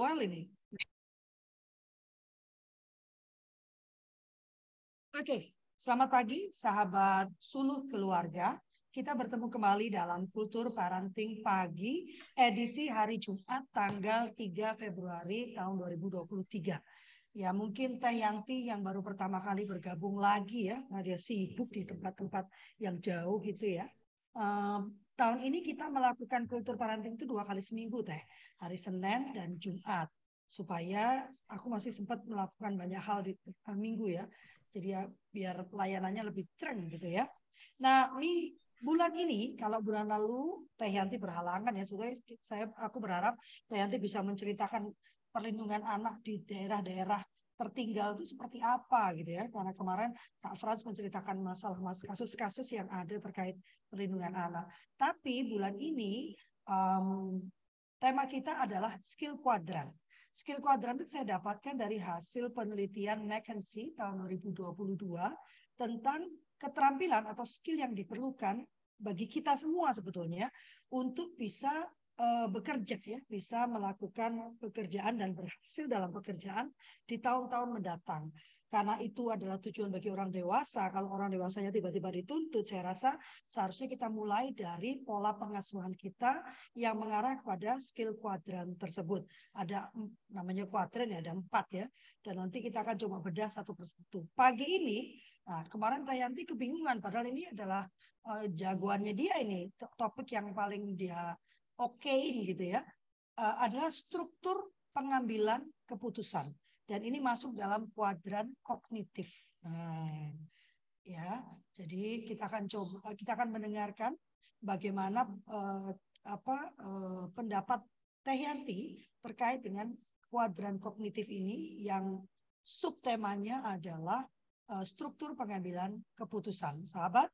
Joel ini. Oke, selamat pagi sahabat suluh keluarga. Kita bertemu kembali dalam Kultur Parenting Pagi edisi hari Jumat tanggal 3 Februari tahun 2023. Ya mungkin Teh Yanti yang baru pertama kali bergabung lagi ya, nah dia sibuk di tempat-tempat yang jauh gitu ya. Um, tahun ini kita melakukan kultur parenting itu dua kali seminggu Teh, hari Senin dan Jumat. Supaya aku masih sempat melakukan banyak hal di minggu ya. Jadi ya biar pelayanannya lebih tren gitu ya. Nah, ini bulan ini kalau bulan lalu Teh Yanti berhalangan ya, sudah saya aku berharap Teh Yanti bisa menceritakan perlindungan anak di daerah-daerah tertinggal itu seperti apa gitu ya. Karena kemarin Kak Frans menceritakan masalah kasus-kasus yang ada terkait perlindungan anak. Tapi bulan ini um, tema kita adalah skill quadrant. Skill kuadran itu saya dapatkan dari hasil penelitian McKinsey tahun 2022 tentang keterampilan atau skill yang diperlukan bagi kita semua sebetulnya untuk bisa bekerja ya, bisa melakukan pekerjaan dan berhasil dalam pekerjaan di tahun-tahun mendatang karena itu adalah tujuan bagi orang dewasa. Kalau orang dewasanya tiba-tiba dituntut, saya rasa seharusnya kita mulai dari pola pengasuhan kita yang mengarah kepada skill kuadran tersebut. Ada namanya kuadran ya, ada empat ya. Dan nanti kita akan coba bedah satu persatu. Pagi ini, nah kemarin Tayanti kebingungan, padahal ini adalah uh, jagoannya dia ini, topik yang paling dia okein gitu ya, uh, adalah struktur pengambilan keputusan dan ini masuk dalam kuadran kognitif. Nah, ya, jadi kita akan coba kita akan mendengarkan bagaimana uh, apa uh, pendapat Teh Yanti terkait dengan kuadran kognitif ini yang subtemanya adalah uh, struktur pengambilan keputusan. Sahabat,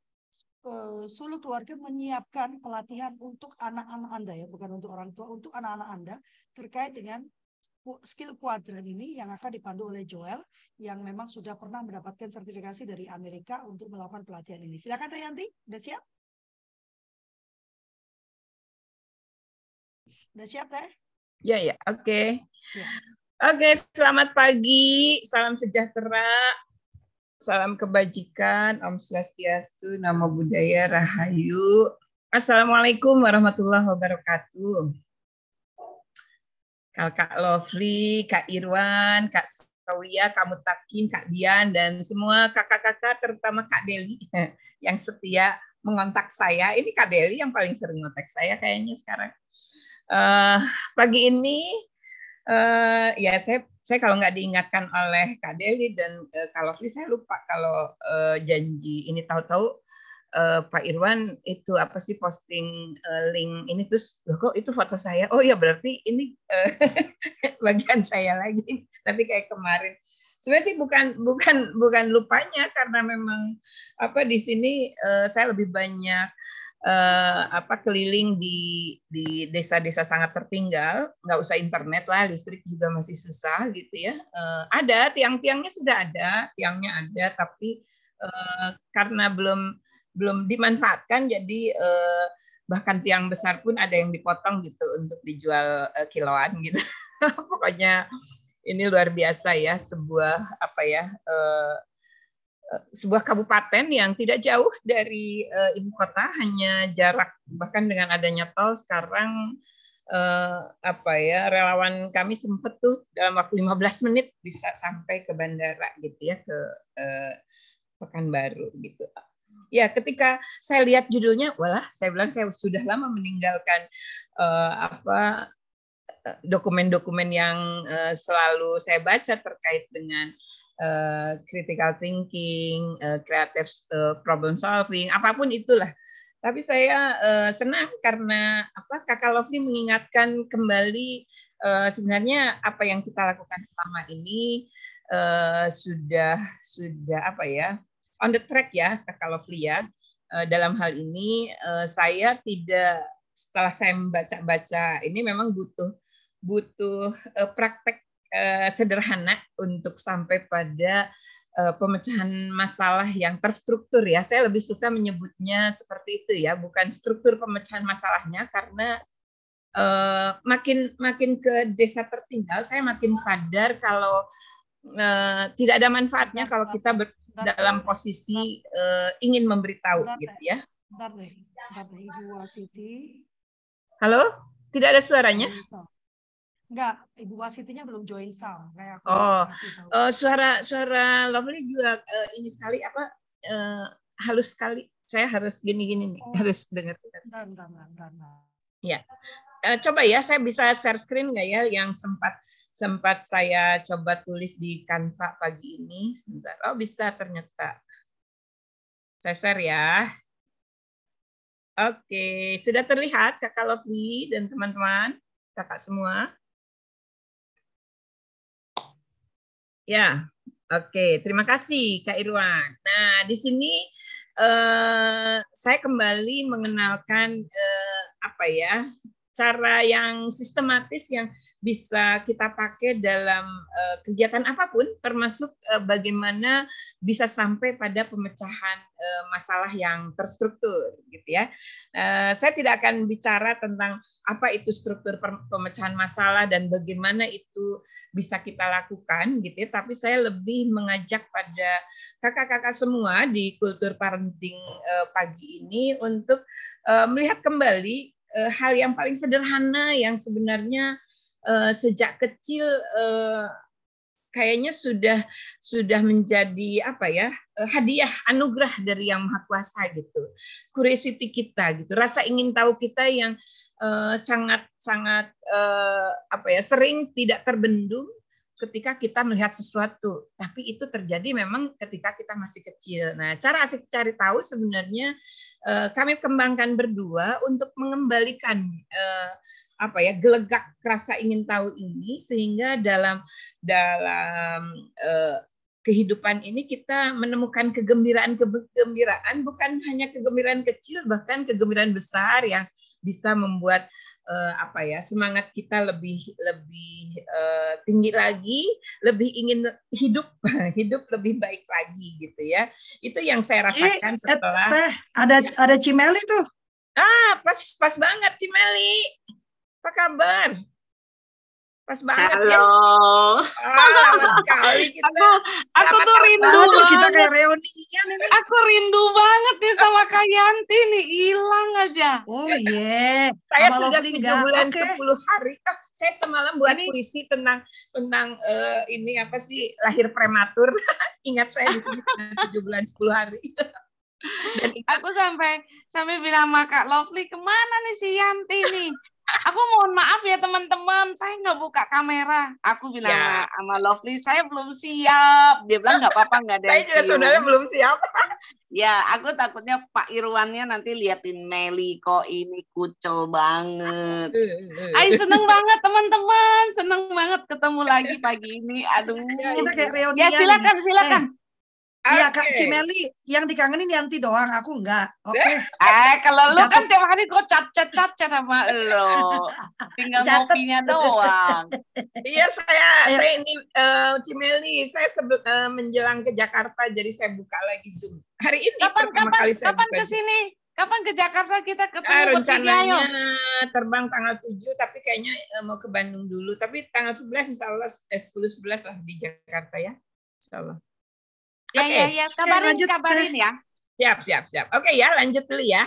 uh, Sulu keluarga menyiapkan pelatihan untuk anak-anak Anda ya, bukan untuk orang tua, untuk anak-anak Anda terkait dengan skill kuadran ini yang akan dipandu oleh Joel yang memang sudah pernah mendapatkan sertifikasi dari Amerika untuk melakukan pelatihan ini. Silakan Teh Yanti, udah siap? Udah siap Teh? Ya ya, oke. Okay. Ya. Oke, okay, selamat pagi, salam sejahtera, salam kebajikan, Om Swastiastu, Namo Buddhaya, Rahayu. Assalamualaikum warahmatullahi wabarakatuh. Kak Lovely, Kak Irwan, Kak Sawia, Kak Mutakin, Kak Dian, dan semua kakak-kakak, terutama Kak Deli yang setia mengontak saya. Ini Kak Deli yang paling sering mengontak saya kayaknya sekarang. Uh, pagi ini, uh, ya saya saya kalau nggak diingatkan oleh Kak Deli dan uh, Kak saya lupa kalau uh, janji ini. Tahu-tahu uh, Pak Irwan itu apa sih posting uh, link ini terus loh kok itu foto saya? Oh ya berarti ini uh, bagian saya lagi tapi kayak kemarin. Sebenarnya sih bukan bukan bukan lupanya karena memang apa di sini uh, saya lebih banyak uh, apa keliling di di desa-desa sangat tertinggal. Nggak usah internet lah listrik juga masih susah gitu ya. Uh, ada tiang-tiangnya sudah ada tiangnya ada tapi uh, karena belum belum dimanfaatkan jadi eh, bahkan tiang besar pun ada yang dipotong gitu untuk dijual eh, kiloan gitu. Pokoknya ini luar biasa ya sebuah apa ya eh, eh, sebuah kabupaten yang tidak jauh dari uh, ibu kota hanya jarak bahkan dengan adanya tol sekarang uh, apa ya relawan kami sempat tuh dalam waktu 15 menit bisa sampai ke bandara gitu ya ke uh, Pekanbaru gitu. Ya ketika saya lihat judulnya, walah saya bilang saya sudah lama meninggalkan uh, apa eh, dokumen-dokumen yang uh, selalu saya baca terkait dengan uh, critical thinking, uh, creative uh, problem solving, apa pun itulah. Tapi saya uh, senang karena apa Kakak Lovely mengingatkan kembali uh, sebenarnya apa yang kita lakukan selama ini uh, sudah sudah apa ya on the track ya Kakak Lovely ya. Eh, dalam hal ini eh, saya tidak setelah saya membaca-baca ini memang butuh butuh eh, praktek sederhana untuk sampai pada pemecahan masalah yang terstruktur ya. Saya lebih suka menyebutnya seperti itu ya, bukan struktur pemecahan masalahnya karena uh, makin makin ke desa tertinggal, saya makin sadar kalau uh, tidak ada manfaatnya kalau kita ber, dalam posisi ingin memberitahu, gitu ya. Bentar deh, bentar deh, Ibu Wasiti. Halo, tidak ada suaranya? Enggak, Ibu Wasitinya belum join sound kayak aku. Oh, uh, suara suara Lovely juga uh, ini sekali apa uh, halus sekali. Saya harus gini-gini nih, oh. harus dengar. Bentar, bentar, bentar, bentar. Ya, uh, coba ya, saya bisa share screen nggak ya yang sempat sempat saya coba tulis di Canva pagi ini. Sebentar. Oh, bisa ternyata. Saya share ya. Oke, sudah terlihat Kakak Lovely dan teman-teman, kakak semua? Ya, oke. Terima kasih Kak Irwan. Nah, di sini eh, saya kembali mengenalkan eh, apa ya cara yang sistematis yang bisa kita pakai dalam uh, kegiatan apa pun, termasuk uh, bagaimana bisa sampai pada pemecahan uh, masalah yang terstruktur, gitu ya. Uh, saya tidak akan bicara tentang apa itu struktur pemecahan masalah dan bagaimana itu bisa kita lakukan, gitu ya. Tapi saya lebih mengajak pada kakak-kakak semua di kultur parenting uh, pagi ini untuk uh, melihat kembali hal yang paling sederhana yang sebenarnya uh, sejak kecil uh, kayaknya sudah sudah menjadi apa ya uh, hadiah anugerah dari yang maha kuasa gitu. Curiosity kita gitu rasa ingin tahu kita yang uh, sangat sangat uh, apa ya sering tidak terbendung ketika kita melihat sesuatu. Tapi itu terjadi memang ketika kita masih kecil. Nah cara asik cari tahu sebenarnya uh, kami kembangkan berdua untuk mengembalikan uh, apa ya gelegak rasa ingin tahu ini sehingga dalam dalam uh, kehidupan ini kita menemukan kegembiraan kegembiraan bukan hanya kegembiraan kecil bahkan kegembiraan besar yang bisa membuat uh, apa ya semangat kita lebih lebih uh, tinggi lagi lebih ingin hidup hidup lebih baik lagi gitu ya. Itu yang saya rasakan setelah eh, ada ya. ada Cimeli tuh. Ah pas pas banget Cimeli apa kabar? Pas banget Halo. ya. Ah, sekali kita. Aku, aku tuh rindu banget. Kita kayak reunian ini. Aku rindu banget nih sama Kak Yanti nih, hilang aja. Oh iya. Yeah. Saya Sama sudah tujuh bulan sepuluh okay. hari. Oh, saya semalam buat ini. puisi tentang tentang uh, ini apa sih lahir prematur. Ingat saya di sini tujuh bulan sepuluh hari. Dan aku sampai sampai bilang sama Kak Lovely ke mana nih si Yanti nih? Aku mohon maaf ya teman-teman, saya nggak buka kamera. Aku bilang ya. sama Lovely, saya belum siap. Dia bilang nggak apa-apa, nggak ada. saya juga sebenarnya belum siap. ya, aku takutnya Pak Irwannya nanti liatin Meli kok ini kucel banget. Ay seneng banget teman-teman, seneng banget ketemu lagi pagi ini. Aduh. Ya, ya silakan, silakan. Eh Iya okay. Kak Cimeli yang dikangenin Yanti doang, aku enggak. Oke. Okay. eh kalau lu kan tiap hari kok cat cat cat cat sama lo. Tinggal Catet. ngopinya doang. iya saya Ayo. saya ini uh, Cimeli, saya sebut uh, menjelang ke Jakarta jadi saya buka lagi Zoom. Hari ini kapan kapan kali saya kapan ke sini? Kapan ke Jakarta kita ketemu ah, rencananya terbang tanggal 7 tapi kayaknya uh, mau ke Bandung dulu tapi tanggal 11 insya Allah eh, 10 11 lah di Jakarta ya. Insya Allah. Ya, okay. ya, ya. Kabarin, lanjut, kabarin ya. Siap, siap, siap. Oke ya, lanjut dulu ya.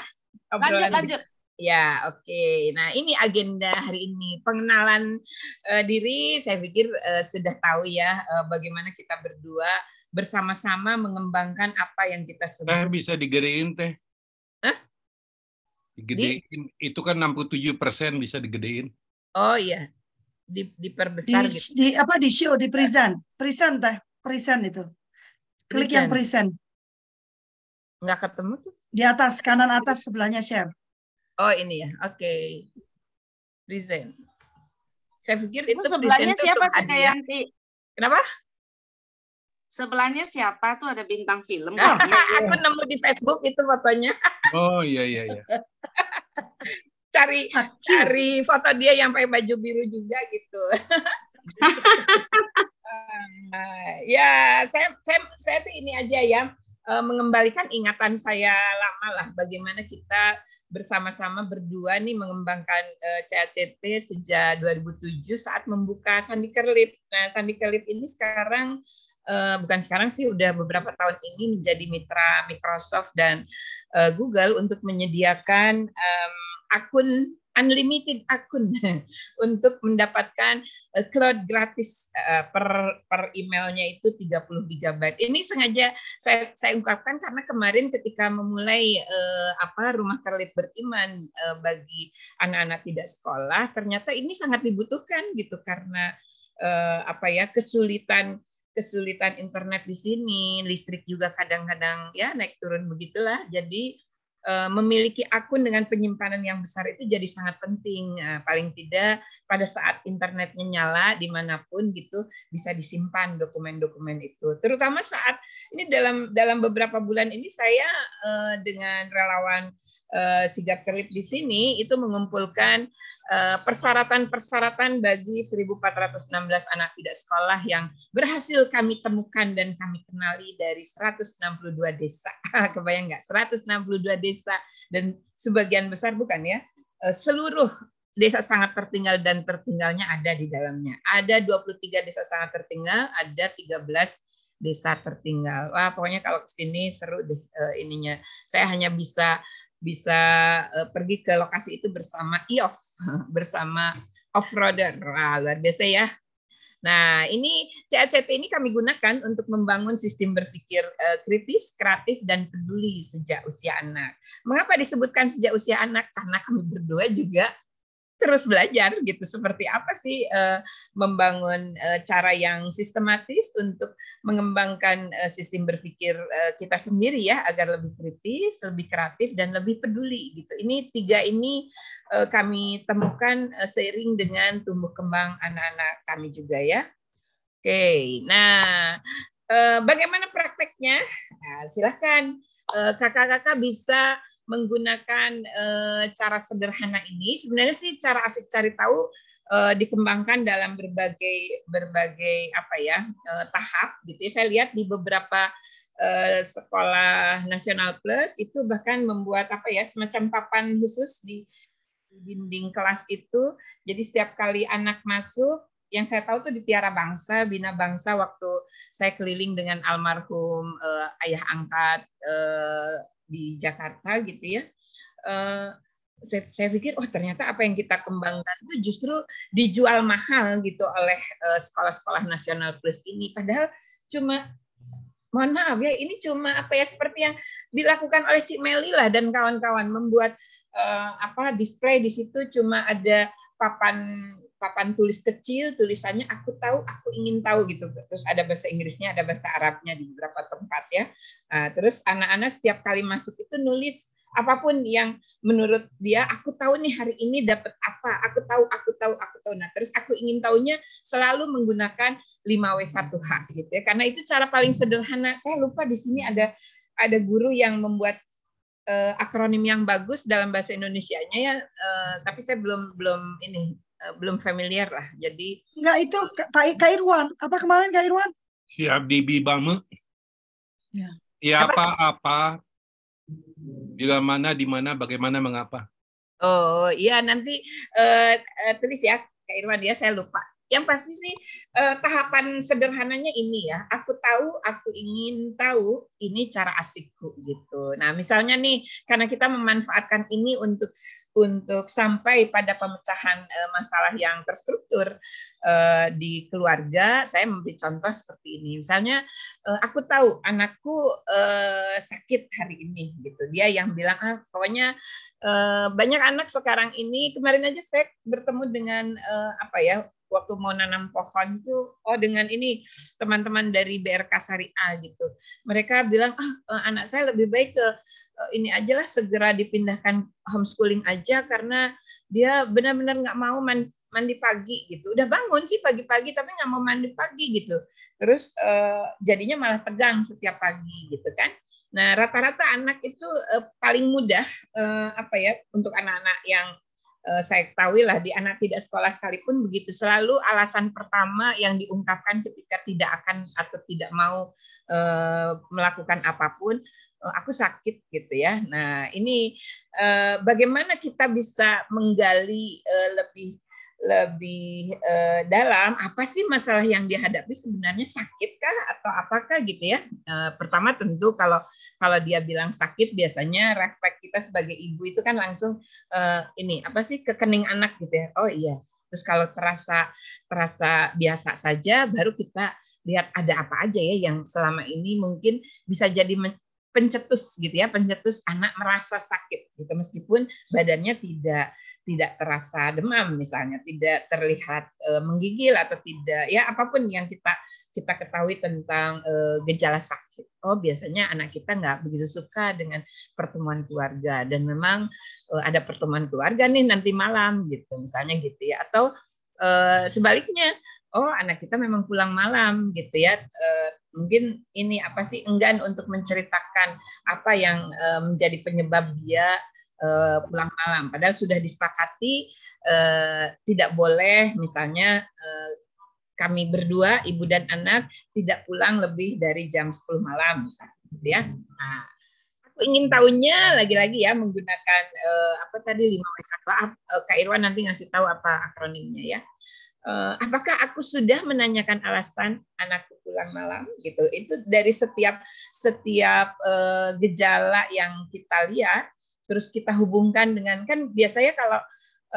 Obrolan lanjut, lanjut. Ya, oke. Okay. Nah, ini agenda hari ini. Pengenalan uh, diri, saya pikir uh, sudah tahu ya uh, bagaimana kita berdua bersama-sama mengembangkan apa yang kita sebut. Nah, bisa digedein teh. Hah? Digedein. Di? Itu kan 67 persen bisa digedein. Oh iya. Di, diperbesar di, gitu. Di, apa di show, di present. Present teh. Present itu. Klik yang present. Nggak ketemu tuh. Di atas, kanan atas sebelahnya share. Oh ini ya, oke. Okay. Present. Saya pikir itu sebelahnya siapa tuh Yanti? Kenapa? Sebelahnya siapa tuh ada bintang film? Aku nemu di Facebook itu fotonya. Oh iya iya iya. cari cari foto dia yang pakai baju biru juga gitu. Uh, ya, saya, saya, saya sih ini aja ya uh, mengembalikan ingatan saya lama lah bagaimana kita bersama-sama berdua nih mengembangkan uh, CACT sejak 2007 saat membuka Sandi Kerlip. Nah, Sandi Kerlip ini sekarang uh, bukan sekarang sih udah beberapa tahun ini menjadi mitra Microsoft dan uh, Google untuk menyediakan um, akun unlimited akun untuk mendapatkan uh, cloud gratis uh, per per emailnya itu 30 GB. Ini sengaja saya saya ungkapkan karena kemarin ketika memulai uh, apa rumah kerlip beriman uh, bagi anak-anak tidak sekolah, ternyata ini sangat dibutuhkan gitu karena uh, apa ya kesulitan kesulitan internet di sini, listrik juga kadang-kadang ya naik turun begitulah. Jadi Eh, memiliki akun dengan penyimpanan yang besar itu jadi sangat penting. Eh, paling tidak pada saat internetnya nyala di mana pun gitu bisa disimpan dokumen-dokumen itu. Terutama saat ini dalam dalam beberapa bulan ini saya eh, dengan relawan sigap kerlip di sini itu mengumpulkan Eh, persyaratan-persyaratan bagi 1.416 anak tidak sekolah yang berhasil kami temukan dan kami kenali dari 162 desa. Kebayang nggak? 162 desa dan sebagian besar bukan ya, eh, seluruh desa sangat tertinggal dan tertinggalnya ada di dalamnya. Ada 23 desa sangat tertinggal, ada 13 desa tertinggal. Wah, pokoknya kalau ke sini seru deh uh, ininya. Saya hanya bisa bisa uh, pergi ke lokasi itu bersama IOF, bersama off-roader. Wah, luar biasa ya. Nah, ini CACT ini kami gunakan untuk membangun sistem berpikir uh, kritis, kreatif, dan peduli sejak usia anak. Mengapa disebutkan sejak usia anak? Karena kami berdua juga terus belajar gitu seperti apa sih uh, membangun uh, cara yang sistematis untuk mengembangkan uh, sistem berpikir uh, kita sendiri ya agar lebih kritis, lebih kreatif dan lebih peduli gitu. Ini tiga ini uh, kami temukan uh, seiring dengan tumbuh kembang anak-anak kami juga ya. Oke, okay. nah uh, bagaimana prakteknya? Nah, silahkan kakak-kakak bisa menggunakan uh, cara sederhana ini sebenarnya sih cara asik cari tahu uh, dikembangkan dalam berbagai berbagai apa ya uh, tahap gitu ya. Saya lihat di beberapa sekolah nasional plus itu bahkan membuat apa ya semacam papan khusus di dinding kelas itu. Jadi setiap kali anak masuk yang saya tahu tuh di Tiara Bangsa, Bina Bangsa waktu saya keliling dengan almarhum uh, ayah angkat uh, di Jakarta gitu ya. Uh, saya, saya pikir oh ternyata apa yang kita kembangkan itu justru dijual mahal gitu oleh uh, sekolah-sekolah nasional plus ini padahal cuma mohon maaf ya ini cuma apa ya seperti yang dilakukan oleh Cik Meli lah dan kawan-kawan membuat uh, apa display di situ cuma ada papan papan tulis kecil tulisannya aku tahu aku ingin tahu gitu. Terus ada bahasa Inggrisnya ada bahasa Arabnya di beberapa tempat ya. Nah, terus anak-anak setiap kali masuk itu nulis apa pun yang menurut dia aku tahu nih hari ini dapat apa aku tahu aku tahu aku tahu. Nah terus aku ingin tahunya selalu menggunakan 5W1H gitu ya. Karena itu cara paling sederhana. Saya lupa di sini ada ada guru yang membuat uh, akronim yang bagus dalam bahasa Indonesia-nya ya. Uh, tapi saya belum belum ini Eh, belum familiar lah. Jadi enggak itu Pak Kak Irwan. Apa kemarin Kak Irwan? Siap di Bibame. Ya. Ya apa-apa. Bila mana, di mana, bagaimana, mengapa. Oh iya nanti uh, uh, tulis ya Kak Irwan dia saya lupa. Yang pasti sih uh, tahapan sederhananya ini ya. Aku tahu, aku ingin tahu ini cara asikku gitu. Nah misalnya nih karena kita memanfaatkan ini untuk untuk sampai pada pemecahan uh, masalah yang terstruktur uh, di keluarga, saya memberi contoh seperti ini. Misalnya, uh, aku tahu anakku sakit hari ini, gitu. Dia yang bilang, ah, pokoknya banyak anak sekarang ini. Kemarin aja saya bertemu dengan apa ya, waktu mau nanam pohon tuh, oh dengan ini teman-teman dari BRK Syariah gitu. Mereka bilang, ah anak saya lebih baik ke Eh, ini aja lah segera dipindahkan homeschooling aja karena dia benar-benar nggak mau mandi, mandi pagi gitu. Udah bangun sih pagi-pagi tapi nggak mau mandi pagi gitu. Terus uh, jadinya malah tegang setiap pagi gitu kan. Nah rata-rata anak itu uh, paling mudah uh, apa ya untuk anak-anak yang uh, saya ketahui lah di anak tidak sekolah sekalipun begitu selalu alasan pertama yang diungkapkan ketika tidak akan atau tidak mau uh, melakukan apa pun aku sakit gitu ya. Nah, ini uh, bagaimana kita bisa menggali uh, lebih lebih dalam? Apa sih masalah yang dihadapi? Sebenarnya sakitkah atau apakah gitu ya? Pertama tentu kalau kalau dia bilang sakit biasanya refleks kita sebagai ibu itu kan langsung ini apa sih kekening anak gitu ya? Oh iya. Terus kalau terasa terasa biasa saja baru kita lihat ada apa aja ya yang selama ini mungkin bisa jadi pencetus gitu ya pencetus anak merasa sakit gitu meskipun badannya tidak tidak terasa demam misalnya, tidak terlihat e, menggigil atau tidak ya apa pun yang kita kita ketahui tentang e, gejala sakit. Oh biasanya anak kita nggak begitu suka dengan pertemuan keluarga dan memang e, ada pertemuan keluarga nih nanti malam gitu misalnya gitu ya atau e, sebaliknya oh anak kita memang pulang malam gitu ya mungkin ini apa sih enggan untuk menceritakan apa yang e, menjadi penyebab dia uh, pulang malam. Padahal sudah disepakati uh, tidak boleh misalnya kami berdua ibu dan anak tidak pulang lebih dari jam 10 malam misalnya gitu ya. Nah, aku ingin tahunya lagi-lagi ya menggunakan apa tadi lima uh, Kak Irwan nanti ngasih tahu apa akronimnya ya. Uh, apakah aku sudah menanyakan alasan anakku pulang malam? Gitu? Itu dari setiap setiap uh, gejala yang kita lihat terus kita hubungkan dengan kan biasanya kalau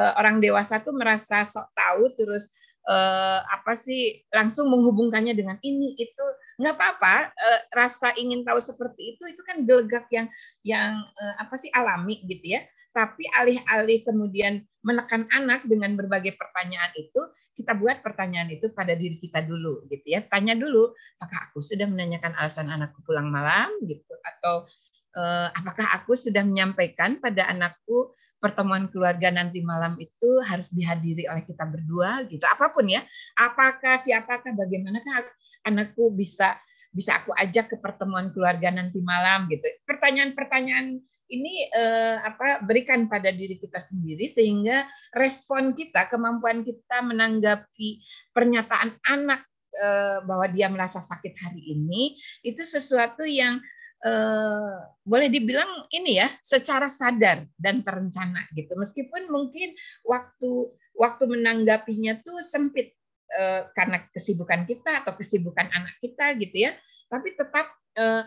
uh, orang dewasa tuh merasa sok tahu terus uh, apa sih langsung menghubungkannya dengan ini itu nggak apa-apa. Uh, rasa ingin tahu seperti itu itu kan gelegak yang yang uh, apa sih alami gitu ya tapi alih-alih kemudian menekan anak dengan berbagai pertanyaan itu kita buat pertanyaan itu pada diri kita dulu gitu ya. Tanya dulu apakah aku sudah menanyakan alasan anakku pulang malam? gitu. Atau eh, apakah aku sudah menyampaikan pada anakku pertemuan keluarga nanti malam itu harus dihadiri oleh kita berdua? gitu. Apa pun ya. Apakah siapakah bagaimanakah anakku bisa bisa aku ajak ke pertemuan keluarga nanti malam gitu. Pertanyaan-pertanyaan ini eh, apa berikan pada diri kita sendiri sehingga respon kita kemampuan kita menanggapi pernyataan anak eh, bahwa dia merasa sakit hari ini itu sesuatu yang eh, boleh dibilang ini ya secara sadar dan terencana gitu. Meskipun mungkin waktu waktu menanggapinya tuh sempit eh, karena kesibukan kita atau kesibukan anak kita gitu ya tapi tetap eh,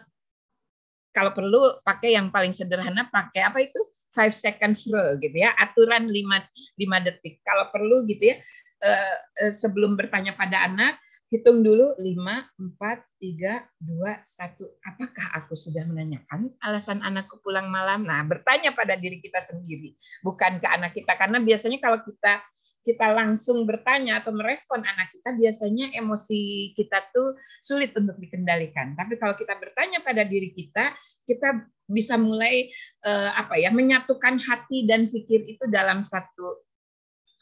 kalau perlu pakai yang paling sederhana pakai apa itu five seconds rule gitu ya aturan lima lima detik kalau perlu gitu ya eh, eh, sebelum bertanya pada anak Hitung dulu 5, 4, 3, 2, 1. Apakah aku sudah menanyakan alasan anakku pulang malam? Nah, bertanya pada diri kita sendiri, bukan ke anak kita. Karena biasanya kalau kita kita langsung bertanya atau merespon anak kita, biasanya emosi kita tuh sulit untuk dikendalikan. Tapi kalau kita bertanya pada diri kita, kita bisa mulai eh, apa ya menyatukan hati dan pikir itu dalam satu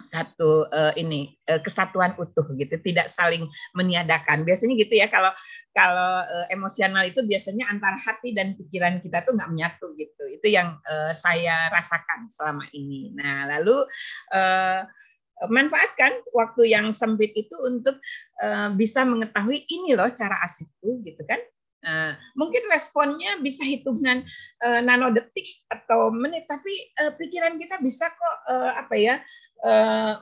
satu uh, ini uh, kesatuan utuh gitu tidak saling meniadakan. Biasanya gitu ya kalau kalau uh, emosional itu biasanya antara hati dan pikiran kita tuh nggak menyatu gitu. Itu yang uh, saya rasakan selama ini. Nah lalu uh, manfaatkan waktu yang sempit itu untuk uh, bisa mengetahui ini loh cara asikku gitu kan. Nah, mungkin responnya bisa hitungan uh, nanodetik atau menit, tapi pikiran kita bisa kok apa ya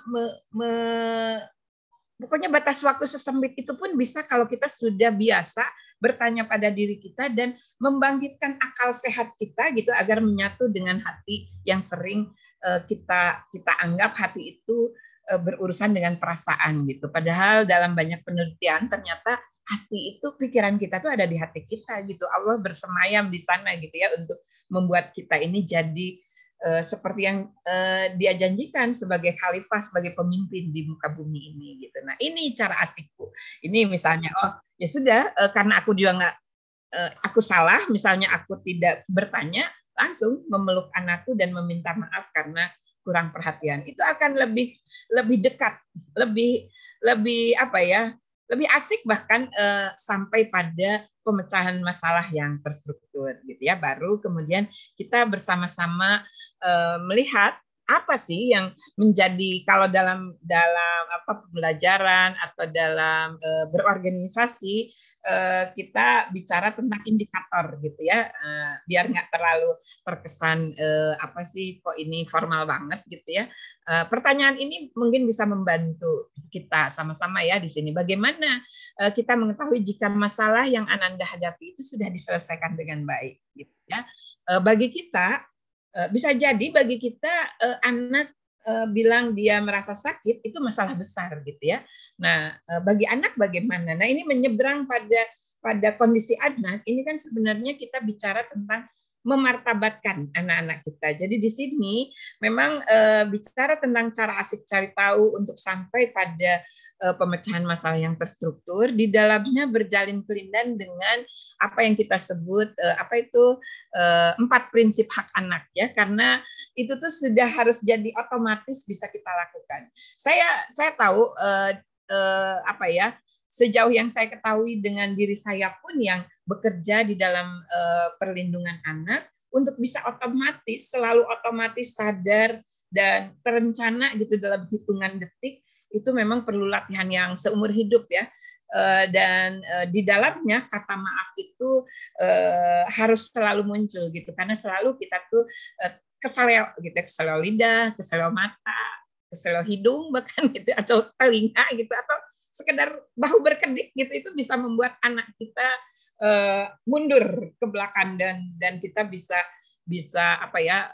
me, me, pokoknya batas waktu sesempit itu pun bisa kalau kita sudah biasa bertanya pada diri kita dan membangkitkan akal sehat kita gitu agar menyatu dengan hati yang sering kita kita anggap hati itu berurusan dengan perasaan gitu. Padahal dalam banyak penelitian ternyata hati itu pikiran kita tuh ada di hati kita gitu. Allah bersemayam di sana gitu ya untuk membuat kita ini jadi uh, seperti yang uh, dia janjikan sebagai khalifah, sebagai pemimpin di muka bumi ini gitu. Nah, ini cara asikku. Ini misalnya oh ya sudah uh, karena aku juga nggak uh, aku salah, misalnya aku tidak bertanya, langsung memeluk anakku dan meminta maaf karena kurang perhatian. Itu akan lebih lebih dekat, lebih lebih apa ya? lebih asik bahkan uh, sampai pada pemecahan masalah yang terstruktur gitu ya baru kemudian kita bersama-sama uh, melihat apa sih yang menjadi kalau dalam dalam apa pembelajaran atau dalam e, berorganisasi e, kita bicara tentang indikator gitu ya e, biar nggak terlalu terkesan e, apa sih kok ini formal banget gitu ya. E, pertanyaan ini mungkin bisa membantu kita sama-sama ya di sini. Bagaimana e, kita mengetahui jika masalah yang Ananda hadapi itu sudah diselesaikan dengan baik gitu ya. Bagi kita bisa jadi bagi kita eh, anak eh, bilang dia merasa sakit itu masalah besar gitu ya. Nah, bagi anak bagaimana? Nah, ini menyeberang pada pada kondisi anak, ini kan sebenarnya kita bicara tentang memartabatkan anak-anak kita. Jadi di sini memang bicara tentang cara asik cari tahu untuk sampai pada pemecahan masalah yang terstruktur, di dalamnya berjalin kelindan dengan apa yang kita sebut e, apa itu e, empat prinsip hak anak ya, karena itu tuh sudah harus jadi otomatis bisa kita lakukan. Saya saya tahu apa ya sejauh yang saya ketahui dengan diri saya pun yang bekerja di dalam perlindungan anak untuk bisa otomatis selalu otomatis sadar dan terencana gitu dalam hitungan detik itu memang perlu latihan yang seumur hidup ya. Uh, dan uh, di dalamnya kata maaf itu uh, harus selalu muncul gitu. Karena selalu kita tuh uh, keseleo gitu ya, keseleo lidah keseleo mata keseleo hidung bahkan gitu atau telinga gitu atau sekedar bahu berkedip gitu itu bisa membuat anak kita mundur ke belakang dan dan kita bisa bisa apa ya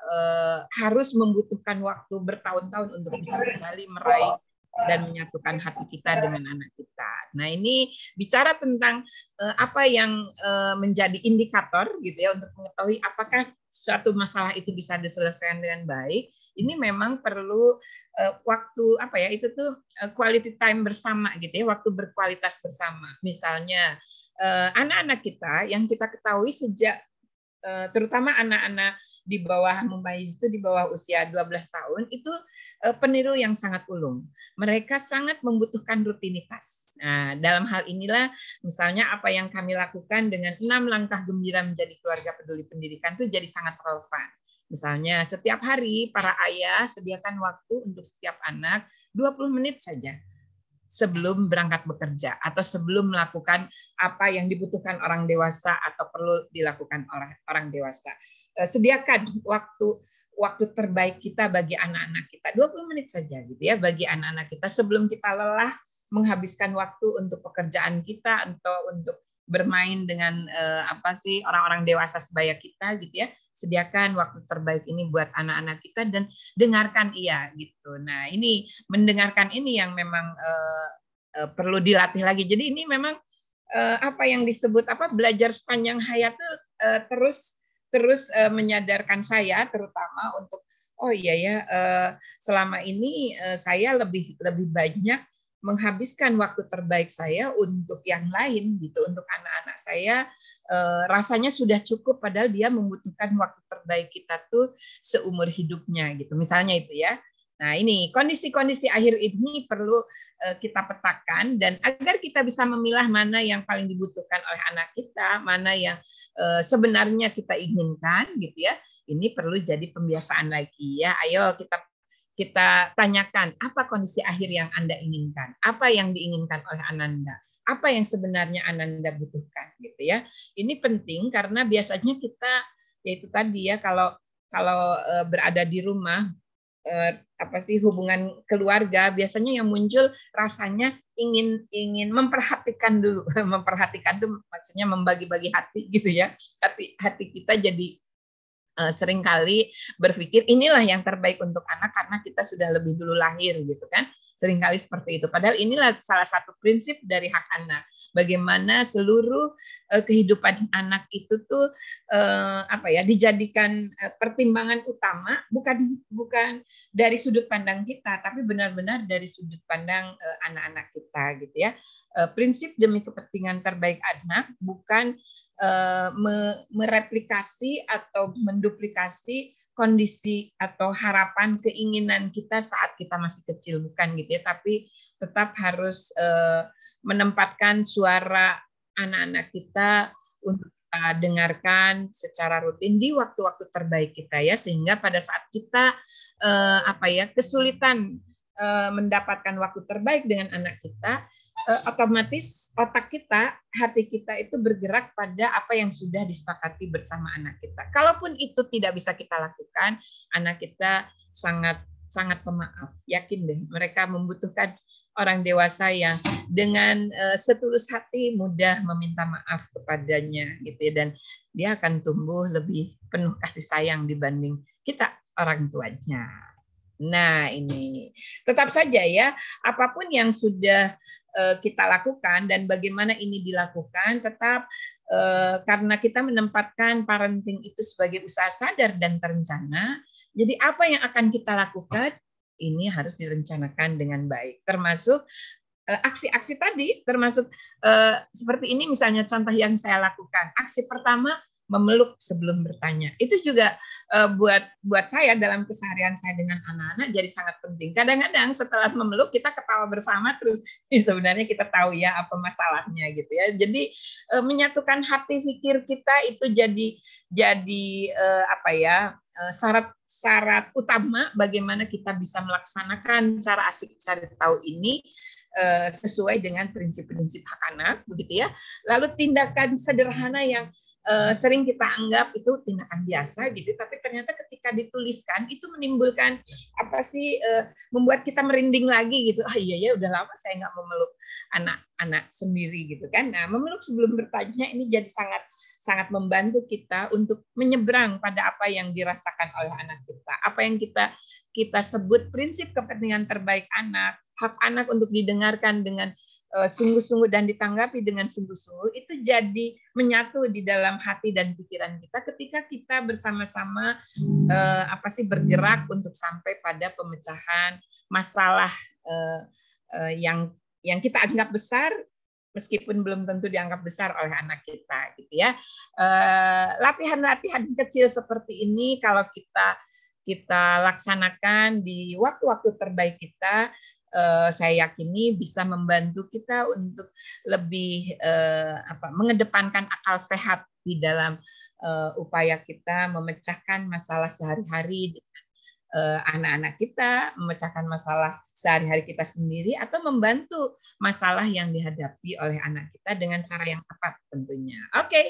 harus membutuhkan waktu bertahun-tahun untuk bisa kembali meraih dan menyatukan hati kita dengan anak kita. Nah ini bicara tentang uh, apa yang uh, menjadi indikator gitu ya untuk mengetahui apakah suatu masalah itu bisa diselesaikan dengan baik ini memang perlu uh, waktu apa ya itu tuh uh, quality time bersama gitu ya waktu berkualitas bersama misalnya anak-anak kita yang kita ketahui sejak terutama anak-anak di bawah Mumayyiz itu di bawah usia 12 tahun itu uh, peniru yang sangat ulung mereka sangat membutuhkan rutinitas. Nah, dalam hal inilah misalnya apa yang kami lakukan dengan enam langkah gembira menjadi keluarga peduli pendidikan itu jadi sangat relevan. Misalnya setiap hari para ayah sediakan waktu untuk setiap anak 20 menit saja sebelum berangkat bekerja atau sebelum melakukan apa yang dibutuhkan orang dewasa atau perlu dilakukan oleh orang dewasa. Eh, sediakan waktu waktu terbaik kita bagi anak-anak kita 20 menit saja gitu ya bagi anak-anak kita sebelum kita lelah menghabiskan waktu untuk pekerjaan kita atau untuk bermain dengan uh, apa sih orang-orang dewasa sebaya kita gitu ya sediakan waktu terbaik ini buat anak-anak kita dan dengarkan ia gitu. Nah ini mendengarkan ini yang memang uh, uh, perlu dilatih lagi. Jadi ini memang uh, apa yang disebut apa belajar sepanjang hayat tuh uh, terus terus uh, menyadarkan saya terutama untuk oh iya ya uh, selama ini uh, saya lebih lebih banyak menghabiskan waktu terbaik saya untuk yang lain gitu untuk anak-anak saya eh, rasanya sudah cukup padahal dia membutuhkan waktu terbaik kita tuh seumur hidupnya gitu. Misalnya itu ya. Nah ini kondisi-kondisi akhir ini perlu eh, kita petakan dan agar kita bisa memilah mana yang paling dibutuhkan oleh anak kita mana yang eh, sebenarnya kita inginkan gitu ya. Ini perlu jadi pembiasaan lagi ya. Ayo kita kita tanyakan apa kondisi akhir yang Anda inginkan, apa yang diinginkan oleh Ananda, apa yang sebenarnya Ananda butuhkan gitu ya. Ini penting karena biasanya kita yaitu tadi ya kalau kalau e, berada di rumah e, apa sih hubungan keluarga biasanya yang muncul rasanya ingin ingin memperhatikan dulu. Memperhatikan itu maksudnya membagi-bagi hati gitu ya. Hati hati kita jadi uh, sering kali berpikir inilah yang terbaik untuk anak karena kita sudah lebih dulu lahir gitu kan. Seringkali seperti itu. Padahal inilah salah satu prinsip dari hak anak. Bagaimana seluruh uh, kehidupan anak itu tuh uh, apa ya dijadikan pertimbangan utama bukan bukan dari sudut pandang kita tapi benar-benar dari sudut pandang anak-anak kita gitu ya. Prinsip demi kepentingan terbaik anak bukan Eh, mereplikasi atau menduplikasi kondisi atau harapan keinginan kita saat kita masih kecil bukan gitu ya tapi tetap harus eh, menempatkan suara anak-anak kita untuk kita dengarkan secara rutin di waktu-waktu terbaik kita ya sehingga pada saat kita uh, apa ya kesulitan mendapatkan waktu terbaik dengan anak kita, uh, otomatis otak kita, hati kita itu bergerak pada apa yang sudah disepakati bersama anak kita. Kalaupun itu tidak bisa kita lakukan, anak kita sangat sangat pemaaf. Yakin deh, mereka membutuhkan orang dewasa yang dengan uh, setulus hati mudah meminta maaf kepadanya gitu ya dan dia akan tumbuh lebih penuh kasih sayang dibanding kita orang tuanya. Nah, ini tetap saja ya, apa pun yang sudah kita lakukan dan bagaimana ini dilakukan tetap uh, karena kita menempatkan parenting itu sebagai usaha sadar dan terencana. Jadi apa yang akan kita lakukan ini harus direncanakan dengan baik, termasuk eh, aksi-aksi tadi, termasuk seperti ini misalnya contoh yang saya lakukan. Aksi pertama memeluk sebelum bertanya. Itu juga uh, buat buat saya dalam keseharian saya dengan anak-anak jadi sangat penting. Kadang-kadang setelah memeluk kita ketawa bersama terus sebenarnya kita tahu ya apa masalahnya gitu ya. Jadi uh, menyatukan hati pikir kita itu jadi jadi uh, apa ya syarat-syarat utama bagaimana kita bisa melaksanakan cara asik cari tahu ini sesuai dengan prinsip-prinsip hak anak begitu ya. Lalu tindakan sederhana yang uh, sering kita anggap itu tindakan biasa gitu tapi ternyata ketika dituliskan itu menimbulkan apa sih uh, membuat kita merinding lagi gitu. Ah iya ya udah lama saya nggak memeluk anak-anak sendiri gitu kan. Nah memeluk sebelum bertanya ini jadi sangat sangat membantu kita untuk menyeberang pada apa yang dirasakan oleh anak kita. Apa yang kita kita sebut prinsip kepentingan terbaik anak hak anak untuk didengarkan dengan Eh, sungguh-sungguh dan ditanggapi dengan sungguh-sungguh itu jadi menyatu di dalam hati dan pikiran kita ketika kita bersama-sama eh, apa sih bergerak untuk sampai pada pemecahan masalah eh, eh, yang yang kita anggap besar meskipun belum tentu dianggap besar oleh anak kita gitu ya. Eh, latihan-latihan kecil seperti ini kalau kita kita laksanakan di waktu-waktu terbaik kita uh, saya yakini bisa membantu kita untuk lebih uh, apa mengedepankan akal sehat di dalam uh, upaya kita memecahkan masalah sehari-hari dengan anak-anak kita, memecahkan masalah sehari-hari kita sendiri atau membantu masalah yang dihadapi oleh anak kita dengan cara yang tepat tentunya. Oke, okay.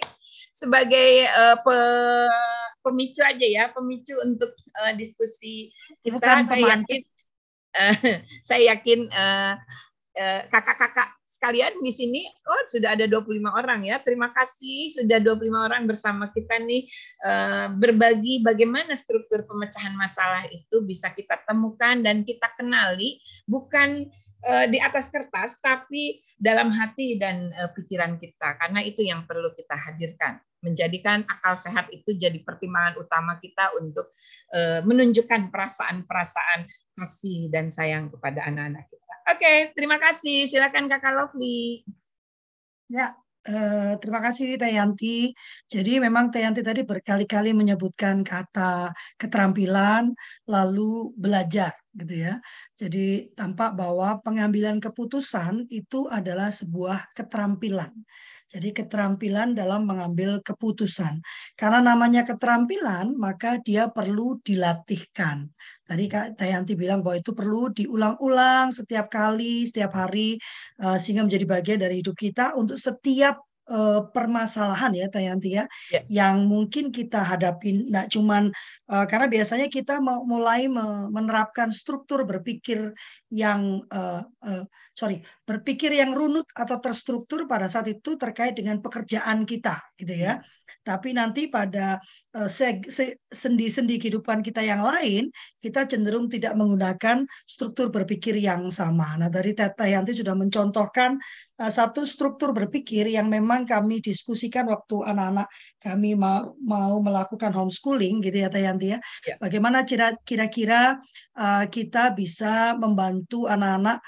sebagai uh, pe pemicu aja ya, pemicu untuk uh, diskusi kita Bukan saya yakin saya yakin uh, uh, kakak-kakak sekalian di sini oh sudah ada 25 orang ya. Terima kasih sudah 25 orang bersama kita nih uh, berbagi bagaimana struktur pemecahan masalah itu bisa kita temukan dan kita kenali bukan di atas kertas tapi dalam hati dan pikiran kita karena itu yang perlu kita hadirkan menjadikan akal sehat itu jadi pertimbangan utama kita untuk uh, menunjukkan perasaan-perasaan kasih dan sayang kepada anak-anak kita. Oke, okay, terima kasih. Silakan Kakak Lovely. Ya, terima kasih Teh Yanti. Jadi memang Teh Yanti tadi berkali-kali menyebutkan kata keterampilan lalu belajar gitu ya. Jadi tampak bahwa pengambilan keputusan itu adalah sebuah keterampilan. Jadi keterampilan dalam mengambil keputusan. Karena namanya keterampilan, maka dia perlu dilatihkan. Tadi Kak Tayanti bilang bahwa itu perlu diulang-ulang setiap kali, setiap hari, eh, sehingga menjadi bagian dari hidup kita untuk setiap uh, permasalahan ya Tayanti ya, ya. yang mungkin kita hadapi tidak cuman uh, karena biasanya kita mau mulai menerapkan struktur berpikir yang uh, uh, sorry berpikir yang runut atau terstruktur pada saat itu terkait dengan pekerjaan kita gitu ya. Hmm. Tapi nanti pada sendi-sendi kehidupan kita yang lain, kita cenderung tidak menggunakan struktur berpikir yang sama. Nah, dari Teta Yanti sudah mencontohkan satu struktur berpikir yang memang kami diskusikan waktu anak-anak kami mau, mau melakukan homeschooling gitu ya Teh Yanti ya. ya. Bagaimana kira-kira kita bisa membantu anak-anak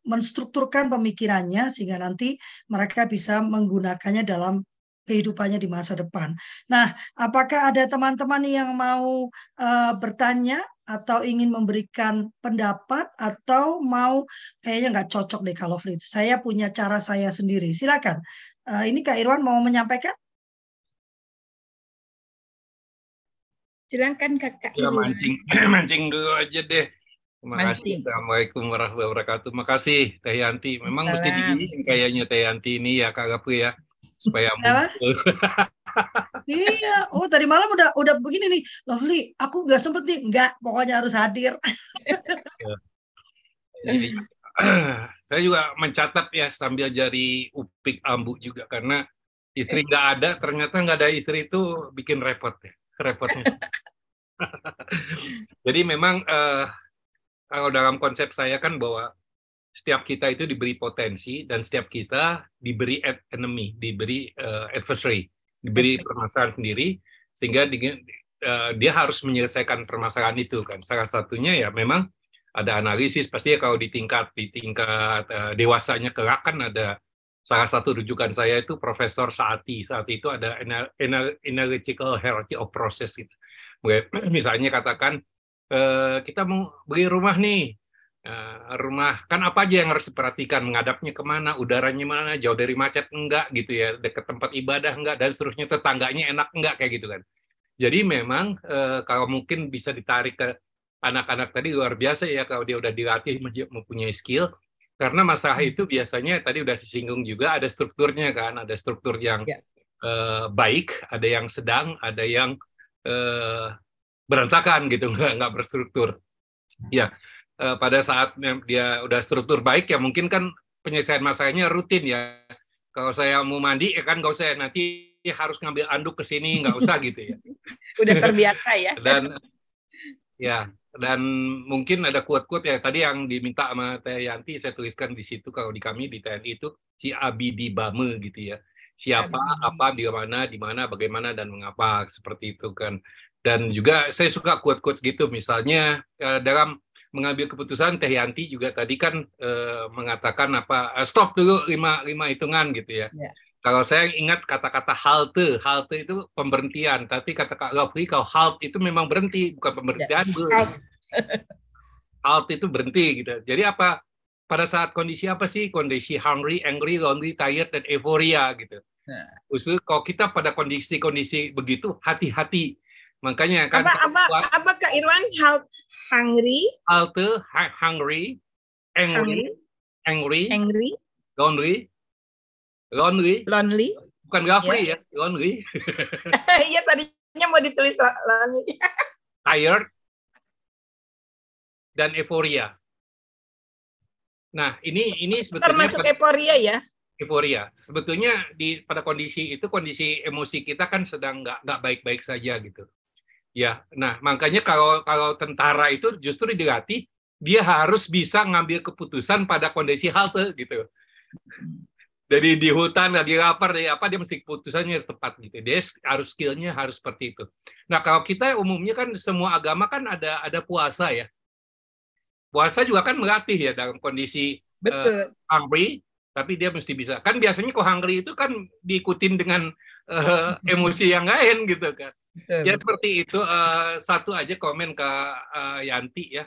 menstrukturkan pemikirannya sehingga nanti mereka bisa menggunakannya dalam kehidupannya di masa depan. Nah, apakah ada teman-teman yang mau uh, bertanya atau ingin memberikan pendapat atau mau kayaknya nggak cocok deh kalau free. Saya punya cara saya sendiri. Silakan. Uh, ini Kak Irwan mau menyampaikan? Silakan Kakak. Ya, mancing mancing dulu aja deh. Terima kasih. Assalamualaikum warahmatullahi wabarakatuh. Makasih Teh Yanti. Memang Salam. mesti diginiin kayaknya Teh Yanti ini ya Kak Gapu ya. Supaya iya, oh tadi malam udah udah begini nih, Lovely. Aku nggak sempet nih, nggak. Pokoknya harus hadir. Jadi, saya juga mencatat ya sambil jadi upik ambu juga karena istri nggak ada, ternyata nggak ada istri itu bikin repot ya, repotnya. jadi memang uh, kalau dalam konsep saya kan bahwa setiap kita itu diberi potensi dan setiap kita diberi enemy, diberi uh, adversary diberi permasalahan sendiri sehingga di, uh, dia harus menyelesaikan permasalahan itu kan. Salah satunya ya memang ada analisis pasti ya kalau di tingkat di tingkat uh, dewasanya kelak kan ada salah satu rujukan saya itu Profesor Saati. Saat itu ada analytical hierarchy of process gitu. Misalnya katakan uh, kita mau beli rumah nih. Uh, rumah kan apa aja yang harus diperhatikan? Menghadapnya ke mana? Udaranya mana? Jauh dari macet enggak gitu ya? Dekat tempat ibadah enggak? Dan seterusnya tetangganya enak enggak? Kayak gitu kan. Jadi memang uh, kalau mungkin bisa ditarik ke anak-anak tadi luar biasa ya kalau dia udah dilatih mempunyai skill. Karena masalah hmm. itu biasanya tadi udah disinggung juga ada strukturnya kan. Ada struktur yang ya. uh, baik ada yang sedang ada yang uh, berantakan gitu nggak nggak berstruktur ya uh, pada saat dia udah struktur baik ya mungkin kan penyelesaian masalahnya rutin ya. Kalau saya mau mandi ya kan nggak usah nanti harus ngambil anduk ke sini nggak usah gitu ya. Udah terbiasa ya. dan ya dan mungkin ada quote-quote ya tadi yang diminta sama Teh Yanti saya tuliskan di situ kalau di kami di TNI itu si Abidi Bame gitu ya siapa apa di mana di mana bagaimana dan mengapa seperti itu kan dan juga saya suka quote-quote gitu misalnya eh, dalam mengambil keputusan Teh Yanti juga tadi kan uh, mengatakan apa uh, stop dulu lima lima hitungan gitu ya. Yeah. Kalau saya ingat kata-kata halte, halte itu pemberhentian, tapi kata Kak Lofri kalau halt itu memang berhenti, bukan pemberhentian. Yeah. halt itu berhenti gitu. Jadi apa pada saat kondisi apa sih? Kondisi hungry, angry, lonely, tired dan euforia gitu. Nah. Usul kalau kita pada kondisi-kondisi begitu hati-hati Makanya kan apa apa apa Kak Irwan how hungry? Halte hungry, angry, angry, angry, lonely, lonely, lonely. Bukan Gafri yeah. ya, lonely. Iya tadinya mau ditulis lonely. Tired dan euforia. Nah, ini ini sebetulnya termasuk euforia ya. Euforia. Sebetulnya di pada kondisi itu kondisi emosi kita kan sedang nggak nggak baik-baik saja gitu. Ya, nah makanya kalau kalau tentara itu justru dilatih dia harus bisa ngambil keputusan pada kondisi halte gitu. Jadi di hutan lagi lapar ya apa dia mesti keputusannya tepat gitu. Dia harus skillnya harus seperti itu. Nah kalau kita umumnya kan semua agama kan ada ada puasa ya. Puasa juga kan melatih ya dalam kondisi Betul. Uh, hungry, tapi dia mesti bisa. Kan biasanya kok hungry itu kan diikutin dengan uh, emosi yang lain gitu kan. Ya seperti itu. Uh, satu aja komen ke uh, Yanti ya.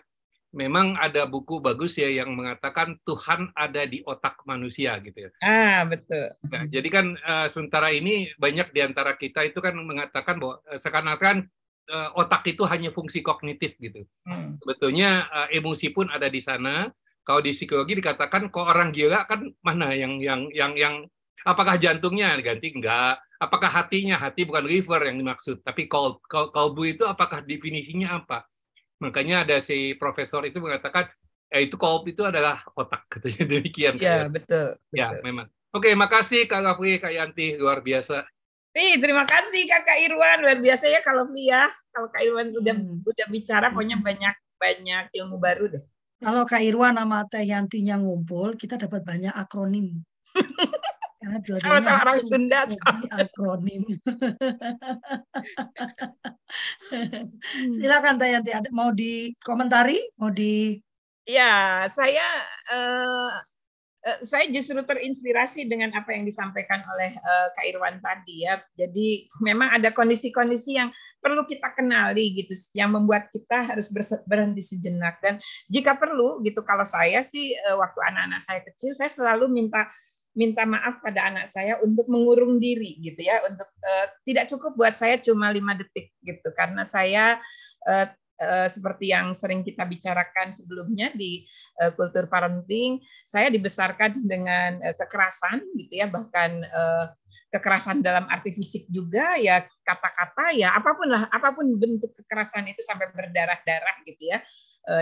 Memang ada buku bagus ya yang mengatakan Tuhan ada di otak manusia gitu ya. Ah betul. Nah, jadi kan uh, sementara ini banyak di antara kita itu kan mengatakan bahwa uh, seakan-akan uh, otak itu hanya fungsi kognitif gitu. Hmm. Sebetulnya uh, emosi pun ada di sana. Kalau di psikologi dikatakan kok orang gila kan mana yang yang yang yang apakah jantungnya ganti enggak. Apakah hatinya? Hati bukan liver yang dimaksud. Tapi kol, kol, kolbu itu apakah definisinya apa? Makanya ada si profesor itu mengatakan eh itu kolbu itu adalah otak katanya demikian ya betul, ya memang. Oke makasih kak Rafli kak Yanti luar biasa. Ih, terima kasih Kakak Irwan. Luar biasa ya kalau ya. Kalau Kak Irwan udah hmm. udah bicara pokoknya banyak banyak ilmu baru deh. Kalau Kak Irwan sama Teh Yantinya ngumpul, kita dapat banyak akronim. sama-sama orang Sunda akronim. Silakan Tayanti ada mau dikomentari? Mau di ya saya uh, saya justru terinspirasi dengan apa yang disampaikan oleh uh, Kak Irwan tadi ya. Jadi memang ada kondisi-kondisi yang perlu kita kenali gitu, yang membuat kita harus berhenti sejenak. Dan jika perlu gitu, kalau saya sih uh, waktu anak-anak saya kecil, saya selalu minta minta maaf pada anak saya untuk mengurung diri gitu ya untuk uh, tidak cukup buat saya cuma lima detik gitu karena saya uh, seperti yang sering kita bicarakan sebelumnya di uh, kultur parenting saya dibesarkan dengan uh, kekerasan gitu ya bahkan kekerasan dalam arti fisik juga ya kata-kata ya apa pun lah apa pun bentuk kekerasan itu sampai berdarah-darah gitu ya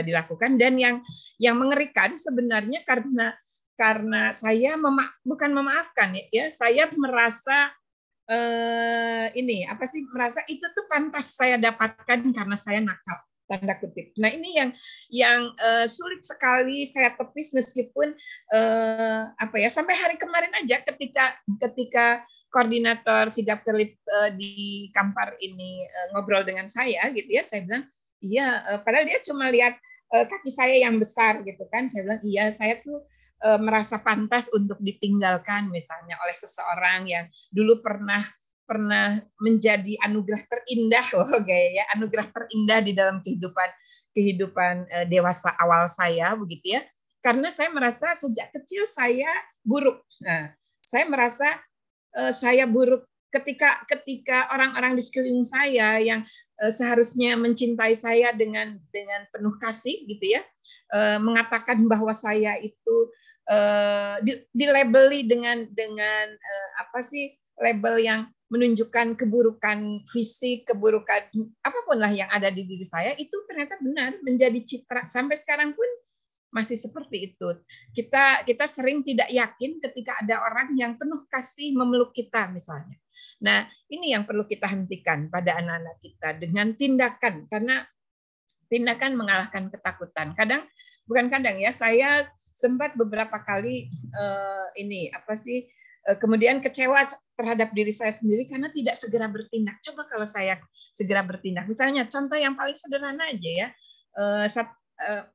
dilakukan. Dan yang yang mengerikan sebenarnya karena karena saya mema bukan memaafkan ya, saya merasa eh, ini apa sih merasa itu tuh pantas saya dapatkan karena saya nakal tanda kutip. Nah ini yang yang uh, sulit sekali saya tepis meskipun uh, apa ya sampai hari kemarin aja ketika ketika koordinator sigap kelip uh, di Kampar ini uh, ngobrol dengan saya gitu ya saya bilang iya uh, padahal dia cuma lihat uh, kaki saya yang besar gitu kan saya bilang iya saya tuh Eh, merasa pantas untuk ditinggalkan misalnya oleh seseorang yang dulu pernah pernah menjadi anugerah terindah loh gaya ya anugerah terindah di dalam kehidupan kehidupan uh, dewasa awal saya begitu ya. Karena saya merasa sejak kecil saya buruk. Nah saya merasa uh, saya buruk ketika ketika orang-orang di sekeliling saya yang seharusnya mencintai saya dengan dengan penuh kasih gitu ya mengatakan bahwa saya itu uh, dengan dengan uh, apa sih label yang menunjukkan keburukan fisik, keburukan apa pun lah yang ada di diri saya itu ternyata benar menjadi citra sampai sekarang pun masih seperti itu. Kita kita sering tidak yakin ketika ada orang yang penuh kasih memeluk kita misalnya. Nah, ini yang perlu kita hentikan pada anak-anak kita dengan tindakan karena tindakan mengalahkan ketakutan. Kadang bukan kadang ya, saya sempat beberapa kali uh, ini apa sih uh, kemudian kecewa terhadap diri saya sendiri karena tidak segera bertindak. Coba kalau saya segera bertindak, misalnya contoh yang paling sederhana aja ya, uh, sat, uh,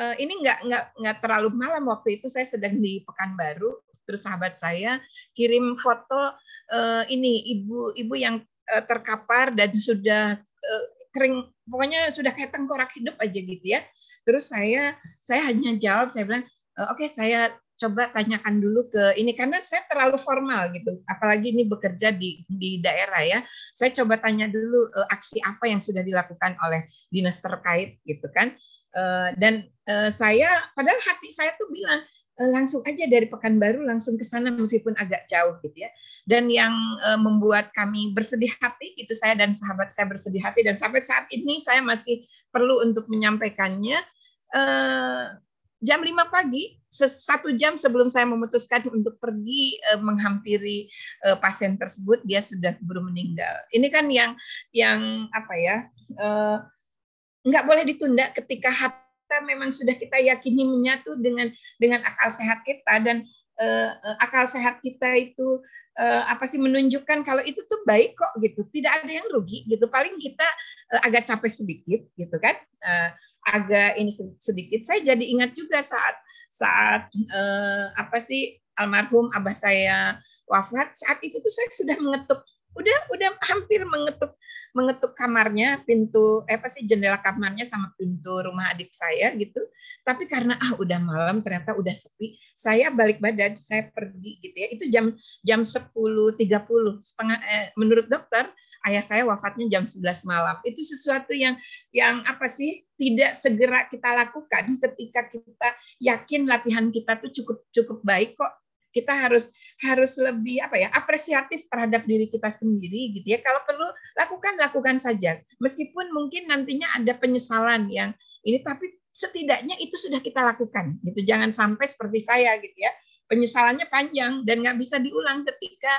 uh, ini nggak nggak nggak terlalu malam waktu itu saya sedang di Pekanbaru, terus sahabat saya kirim foto uh, ini ibu-ibu yang uh, terkapar dan sudah uh, kering, pokoknya sudah kayak tengkorak hidup aja gitu ya Terus saya saya hanya jawab saya bilang oke okay, saya coba tanyakan dulu ke ini karena saya terlalu formal gitu. Apalagi ini bekerja di di daerah ya. Saya coba tanya dulu uh, aksi apa yang sudah dilakukan oleh dinas terkait gitu kan. Uh, dan uh, saya padahal hati saya tuh bilang langsung aja dari Pekanbaru langsung ke sana meskipun agak jauh gitu ya. Dan yang membuat kami bersedih hati itu saya dan sahabat saya bersedih hati. Dan sampai saat ini saya masih perlu untuk menyampaikannya. Eh, jam 5 pagi, satu jam sebelum saya memutuskan untuk pergi uh, menghampiri uh, pasien tersebut, dia sudah keburu meninggal. Ini kan yang yang apa ya, uh, nggak boleh ditunda ketika harta memang sudah kita yakini menyatu dengan dengan akal sehat kita dan akal sehat kita itu apa sih menunjukkan kalau itu tuh baik kok gitu, tidak ada yang rugi gitu. Paling kita agak capek sedikit gitu kan. Agak ini sedikit saya jadi ingat juga saat saat eh, apa sih almarhum abah saya wafat saat itu tuh saya sudah mengetuk udah udah hampir mengetuk mengetuk kamarnya pintu eh, apa sih jendela kamarnya sama pintu rumah adik saya gitu. Tapi karena ah udah malam ternyata udah sepi saya balik badan saya pergi gitu ya. Itu jam jam sepuluh tiga puluh setengah eh, menurut dokter ayah saya wafatnya jam 11 malam. Itu sesuatu yang yang apa sih tidak segera kita lakukan ketika kita yakin latihan kita tuh cukup cukup baik kok. Kita harus harus lebih apa ya apresiatif terhadap diri kita sendiri gitu ya. Kalau perlu lakukan lakukan saja. Meskipun mungkin nantinya ada penyesalan yang ini tapi setidaknya itu sudah kita lakukan gitu. Jangan sampai seperti saya gitu ya. Penyesalannya panjang dan nggak bisa diulang ketika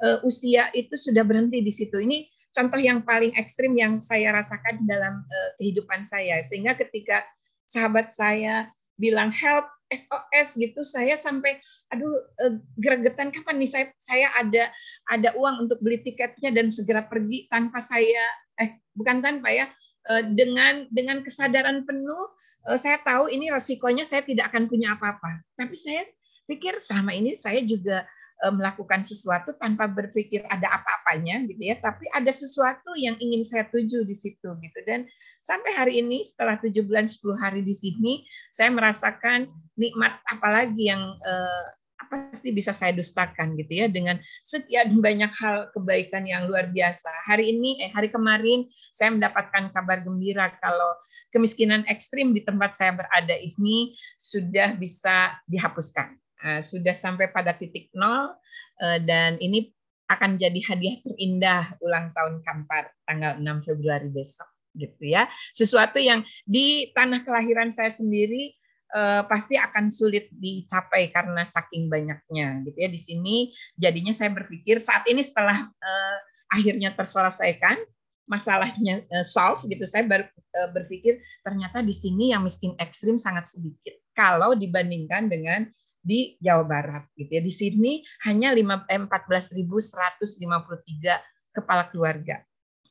uh, usia itu sudah berhenti di situ. Ini contoh yang paling ekstrim yang saya rasakan dalam uh, kehidupan saya. Sehingga ketika sahabat saya bilang help SOS gitu, saya sampai aduh uh, gregetan kapan nih saya saya ada ada uang untuk beli tiketnya dan segera pergi tanpa saya eh bukan tanpa ya dengan dengan kesadaran penuh saya tahu ini resikonya saya tidak akan punya apa-apa. Tapi saya pikir selama ini saya juga melakukan sesuatu tanpa berpikir ada apa-apanya gitu ya, tapi ada sesuatu yang ingin saya tuju di situ gitu dan sampai hari ini setelah tujuh bulan 10 hari di sini saya merasakan nikmat apalagi yang eh, apa sih bisa saya dustakan gitu ya dengan sekian banyak hal kebaikan yang luar biasa. Hari ini eh hari kemarin saya mendapatkan kabar gembira kalau kemiskinan ekstrim di tempat saya berada ini sudah bisa dihapuskan. Uh, sudah sampai pada titik nol uh, dan ini akan jadi hadiah terindah ulang tahun Kampar tanggal 6 Februari besok gitu ya. Sesuatu yang di tanah kelahiran saya sendiri uh, pasti akan sulit dicapai karena saking banyaknya gitu ya di sini jadinya saya berpikir saat ini setelah akhirnya terselesaikan masalahnya solve gitu saya ber, berpikir ternyata di sini yang miskin ekstrim sangat sedikit kalau dibandingkan dengan di Jawa Barat gitu ya. Di sini hanya 14.153 kepala keluarga.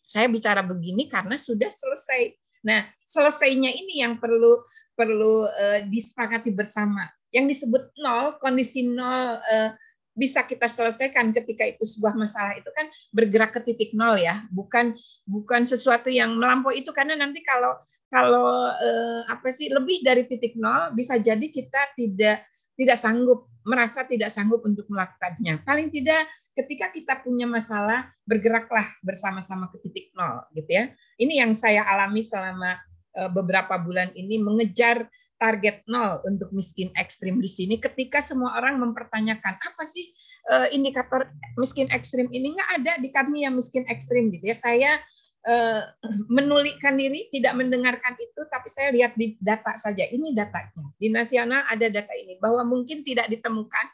Saya bicara begini karena sudah selesai. Nah selesainya ini yang perlu perlu uh, disepakati bersama. Yang disebut nol, kondisi nol uh, bisa kita selesaikan ketika itu sebuah masalah itu kan bergerak ke titik nol ya, bukan bukan sesuatu yang melampaui itu. Karena nanti kalau kalau uh, apa sih lebih dari titik nol bisa jadi kita tidak tidak sanggup merasa tidak sanggup untuk melakukannya. Paling tidak ketika kita punya masalah bergeraklah bersama-sama ke titik nol gitu ya. Ini yang saya alami selama Eh, beberapa bulan ini mengejar target nol untuk miskin ekstrim di sini ketika semua orang mempertanyakan apa sih eh, indikator miskin ekstrim ini nggak ada di kami yang miskin ekstrim gitu ya saya menulikkan diri tidak mendengarkan itu tapi saya lihat di data saja ini datanya. Di nasional ada data ini bahwa mungkin tidak ditemukan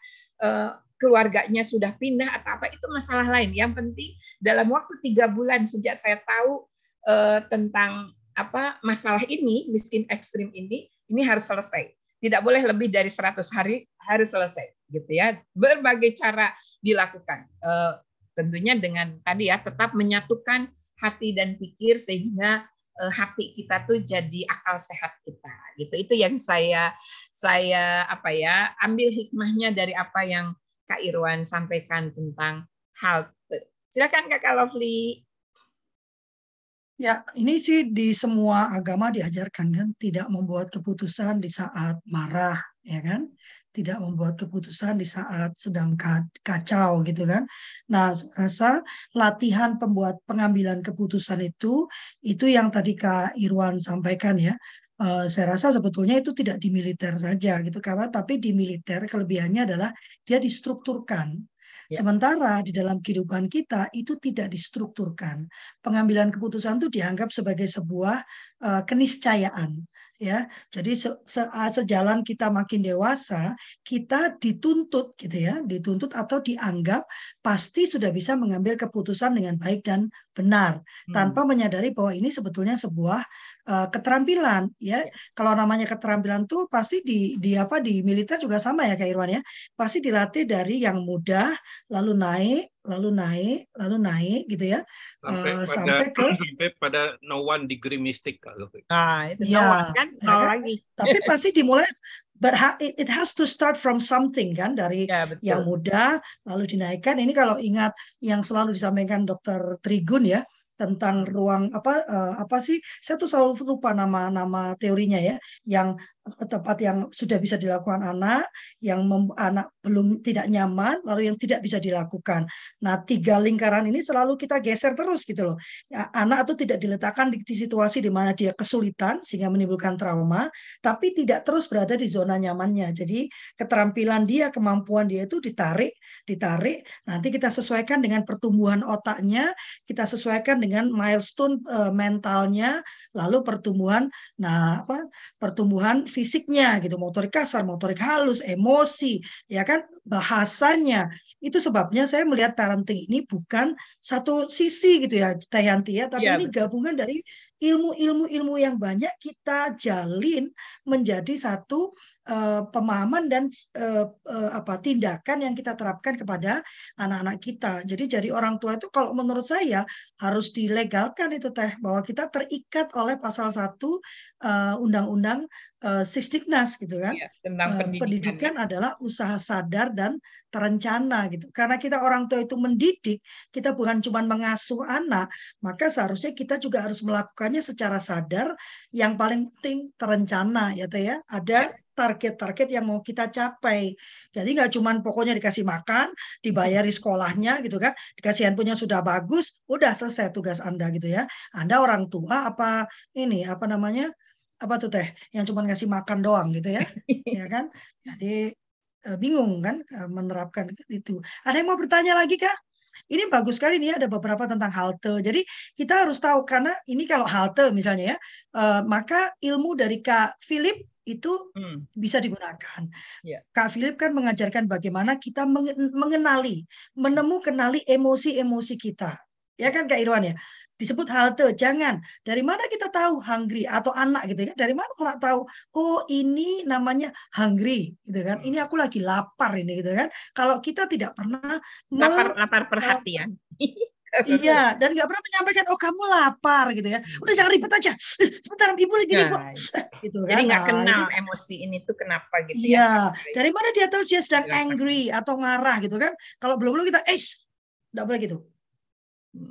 keluarganya sudah pindah atau apa itu masalah lain. Yang penting dalam waktu tiga bulan sejak saya tahu tentang apa masalah ini miskin ekstrim ini ini harus selesai. Tidak boleh lebih dari 100 hari harus selesai gitu ya. Berbagai cara dilakukan. Tentunya dengan tadi ya tetap menyatukan hati dan pikir sehingga e, hati kita tuh jadi akal sehat kita gitu itu yang saya saya apa ya ambil hikmahnya dari apa yang Kak Irwan sampaikan tentang hal silakan Kak Lovely Ya, ini sih di semua agama diajarkan kan, tidak membuat keputusan di saat marah, ya kan? Tidak membuat keputusan di saat sedang kacau gitu kan. Nah, rasa latihan pembuat pengambilan keputusan itu itu yang tadi Kak Irwan sampaikan ya. Uh, saya rasa sebetulnya itu tidak di militer saja gitu karena tapi di militer kelebihannya adalah dia distrukturkan Ya. Sementara di dalam kehidupan kita itu tidak distrukturkan. Pengambilan keputusan itu dianggap sebagai sebuah uh, keniscayaan ya. Jadi se se sejalan kita makin dewasa, kita dituntut gitu ya, dituntut atau dianggap pasti sudah bisa mengambil keputusan dengan baik dan benar hmm. tanpa menyadari bahwa ini sebetulnya sebuah uh, keterampilan ya. ya. Kalau namanya keterampilan tuh pasti di di apa di militer juga sama ya Kak Irwan ya. Pasti dilatih dari yang mudah lalu naik, lalu naik, lalu naik gitu ya. Sampai, uh, pada, sampai ke sampai pada no one degree mystic Kak Nah, itu ya, no one kan ya, kan? lagi. Tapi pasti dimulai but it has to start from something kan dari ya, betul. yang mudah lalu dinaikkan ini kalau ingat yang selalu disampaikan dokter Trigun ya tentang ruang apa uh, apa sih? Saya tuh selalu lupa nama nama teorinya ya yang tempat yang sudah bisa dilakukan anak yang mem, anak belum tidak nyaman lalu yang tidak bisa dilakukan. Nah tiga lingkaran ini selalu kita geser terus gitu loh. Ya, anak itu tidak diletakkan di, di situasi di mana dia kesulitan sehingga menimbulkan trauma tapi tidak terus berada di zona nyamannya. Jadi keterampilan dia kemampuan dia itu ditarik ditarik. Nanti kita sesuaikan dengan pertumbuhan otaknya kita sesuaikan dengan milestone uh, mentalnya, lalu pertumbuhan, nah apa pertumbuhan fisiknya gitu, motorik kasar, motorik halus, emosi, ya kan bahasanya. Itu sebabnya saya melihat parenting ini bukan satu sisi gitu ya, Teh ya, tapi ya, ini gabungan dari ilmu-ilmu-ilmu yang banyak kita jalin menjadi satu uh, pemahaman dan uh, uh, apa tindakan yang kita terapkan kepada anak-anak kita. Jadi jadi orang tua itu kalau menurut saya harus dilegalkan itu teh bahwa kita terikat oleh pasal satu uh, undang-undang uh, Sisdiknas gitu kan. Ya, tentang pendidikan, pendidikan ya. adalah usaha sadar dan terencana gitu. Karena kita orang tua itu mendidik, kita bukan cuma mengasuh anak, maka seharusnya kita juga harus melakukannya secara sadar. Yang paling penting terencana ya teh ya. Ada ya target-target yang mau kita capai. Jadi nggak cuma pokoknya dikasih makan, dibayari sekolahnya gitu kan, dikasih handphonenya sudah bagus, udah selesai tugas Anda gitu ya. Anda orang tua apa ini apa namanya apa tuh teh yang cuma ngasih makan doang gitu ya, ya kan? Jadi eh, bingung kan eh, menerapkan itu. Ada yang mau bertanya lagi kak? Ini bagus sekali nih ada beberapa tentang halte. Jadi kita harus tahu karena ini kalau halte misalnya ya, uh, maka ilmu dari Kak Philip itu hmm. bisa digunakan. Yeah. Kak Philip kan mengajarkan bagaimana kita mengenali, menemukanali emosi-emosi kita. Ya kan Kak Irwan ya? disebut halte. Jangan. Dari mana kita tahu hungry atau anak gitu ya? Dari mana anak tahu? Oh ini namanya hungry gitu kan? Ini aku lagi lapar ini gitu kan? Kalau kita tidak pernah lapar lapar perhatian. Iya, dan nggak pernah menyampaikan, oh kamu lapar gitu ya. Udah jangan ribet aja. Sebentar, ibu lagi. Nah, gitu kan. Jadi nggak nah, kenal nah, emosi ini tuh kenapa gitu iya. ya. dari mana dia tahu dia sedang angry atau marah gitu kan. Kalau belum-belum kita, eh, nggak boleh gitu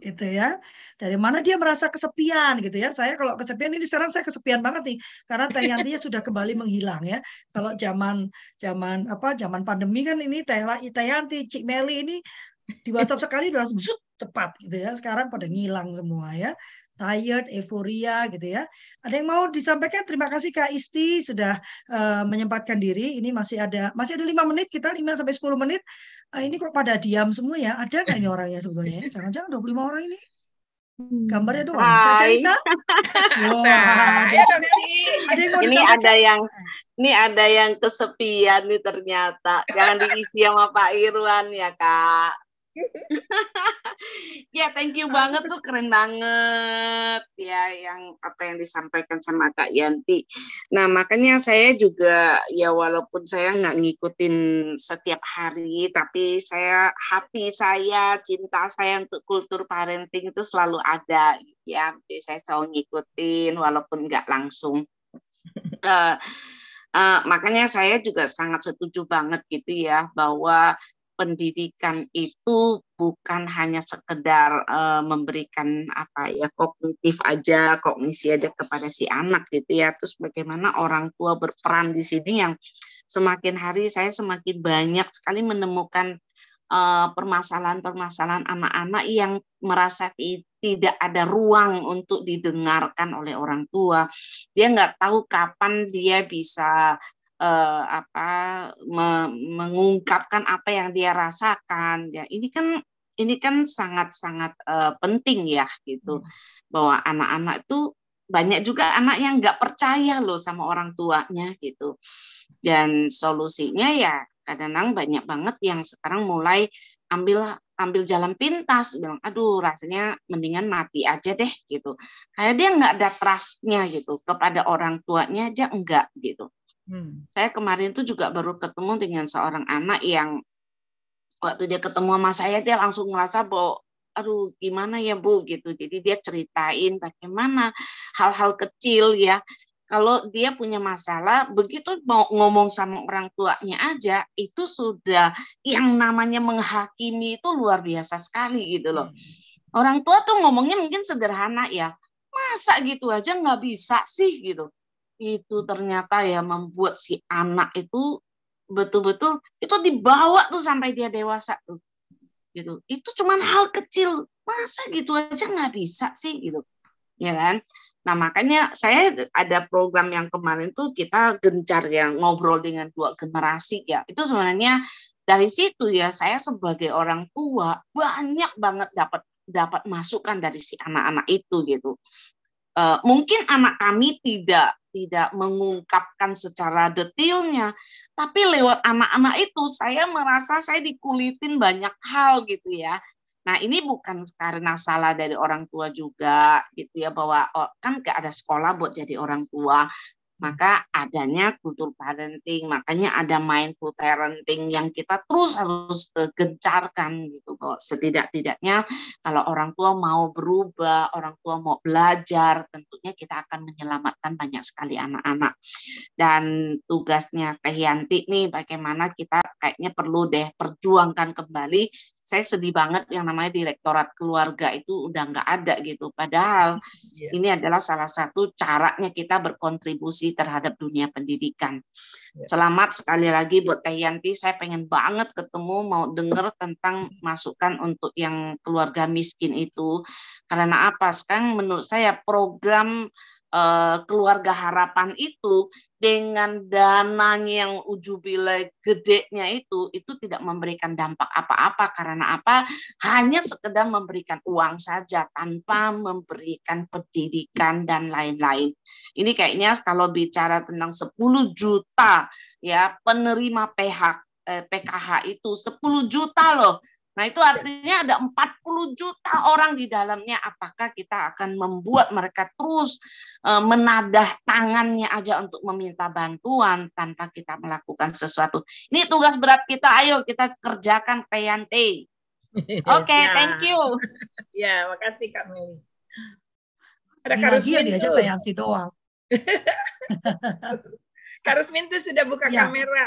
itu ya dari mana dia merasa kesepian gitu ya saya kalau kesepian ini sekarang saya kesepian banget nih karena Teh Yantinya sudah kembali menghilang ya kalau zaman zaman apa zaman pandemi kan ini Teh Teh Yanti Cik Meli ini di WhatsApp sekali udah langsung cepat gitu ya sekarang pada ngilang semua ya tired, euforia gitu ya. Ada yang mau disampaikan? Terima kasih Kak Isti sudah uh, menyempatkan diri. Ini masih ada masih ada lima menit kita lima sampai sepuluh menit. Uh, ini kok pada diam semua ya? Ada nggak ini orangnya sebetulnya? Jangan-jangan 25 orang ini gambarnya doang. Saya cerita. Wah, ada yang mau ini ada yang ini ada yang kesepian nih ternyata. Jangan diisi sama Pak Irwan ya, Kak ya thank you banget tuh keren banget ya yang apa yang disampaikan sama Kak Yanti. Nah makanya saya juga ya walaupun saya nggak ngikutin setiap hari tapi saya hati saya cinta saya untuk kultur parenting itu selalu ada ya. Jadi saya selalu ngikutin walaupun nggak langsung. Uh, uh, makanya saya juga sangat setuju banget gitu ya bahwa pendidikan itu bukan hanya sekedar uh, memberikan apa ya kognitif aja kognisi aja kepada si anak gitu ya. Terus bagaimana orang tua berperan di sini yang semakin hari saya semakin banyak sekali menemukan eh, permasalahan-permasalahan anak-anak yang merasa tidak ada ruang untuk didengarkan oleh orang tua. Dia nggak tahu kapan dia bisa uh, apa me, mengungkapkan apa yang dia rasakan. Ya ini kan ini kan sangat-sangat uh, penting ya gitu. Hmm. bahwa anak-anak itu banyak juga anak yang nggak percaya loh sama orang tuanya gitu. Dan solusinya ya kadang-kadang banyak banget yang sekarang mulai ambil ambil jalan pintas bilang aduh rasanya mendingan mati aja deh gitu. Kayak dia nggak ada trustnya gitu kepada orang tuanya aja enggak gitu Hmm. Saya kemarin tuh juga baru ketemu dengan seorang anak yang waktu dia ketemu sama saya dia langsung merasa bahwa aduh gimana ya Bu gitu. Jadi dia ceritain bagaimana hal-hal kecil ya. Kalau dia punya masalah, begitu mau ngomong sama orang tuanya aja, itu sudah yang namanya menghakimi itu luar biasa sekali gitu loh. Hmm. Orang tua tuh ngomongnya mungkin sederhana ya, masa gitu aja nggak bisa sih gitu itu ternyata ya membuat si anak itu betul-betul itu dibawa tuh sampai dia dewasa tuh gitu. Itu cuman hal kecil. Masa gitu aja nggak bisa sih gitu. Ya kan? Nah makanya saya ada program yang kemarin tuh kita gencar ya ngobrol dengan dua generasi ya. Itu sebenarnya dari situ ya saya sebagai orang tua banyak banget dapat dapat masukan dari si anak-anak itu gitu. Uh, mungkin anak kami tidak tidak mengungkapkan secara detailnya, tapi lewat anak-anak itu saya merasa saya dikulitin banyak hal gitu ya. Nah ini bukan karena salah dari orang tua juga gitu ya bahwa oh, kan gak ada sekolah buat jadi orang tua maka adanya kultur parenting, makanya ada mindful parenting yang kita terus harus uh, gencarkan gitu bahwa setidak-tidaknya kalau orang tua mau berubah, orang tua mau belajar, tentunya kita akan menyelamatkan banyak sekali anak-anak. Dan tugasnya Teh Yanti nih bagaimana kita kayaknya perlu deh perjuangkan kembali saya sedih banget yang namanya direktorat keluarga itu udah nggak ada gitu. Padahal yeah. ini adalah salah satu caranya kita berkontribusi terhadap dunia pendidikan. Yeah. Selamat sekali lagi buat Teh Yanti. Saya pengen banget ketemu mau dengar tentang masukan untuk yang keluarga miskin itu. Karena apa? Sekarang menurut saya program uh, keluarga harapan itu dengan dananya yang ujubile gedenya itu itu tidak memberikan dampak apa-apa. Karena apa? Hanya sekedar memberikan uang saja tanpa memberikan pendidikan dan lain-lain. Ini kayaknya kalau bicara tentang 10 juta ya penerima PH eh, PKH itu 10 juta loh. Nah, itu artinya ada 40 juta orang di dalamnya. Apakah kita akan membuat mereka terus menadah tangannya aja untuk meminta bantuan tanpa kita melakukan sesuatu? Ini tugas berat kita. Ayo kita kerjakan PNT. Oke, okay, ya. thank you. Ya, makasih Kak Meli. Ada Karusmin diajak PNT doang. Karusmin tuh sudah buka ya. kamera.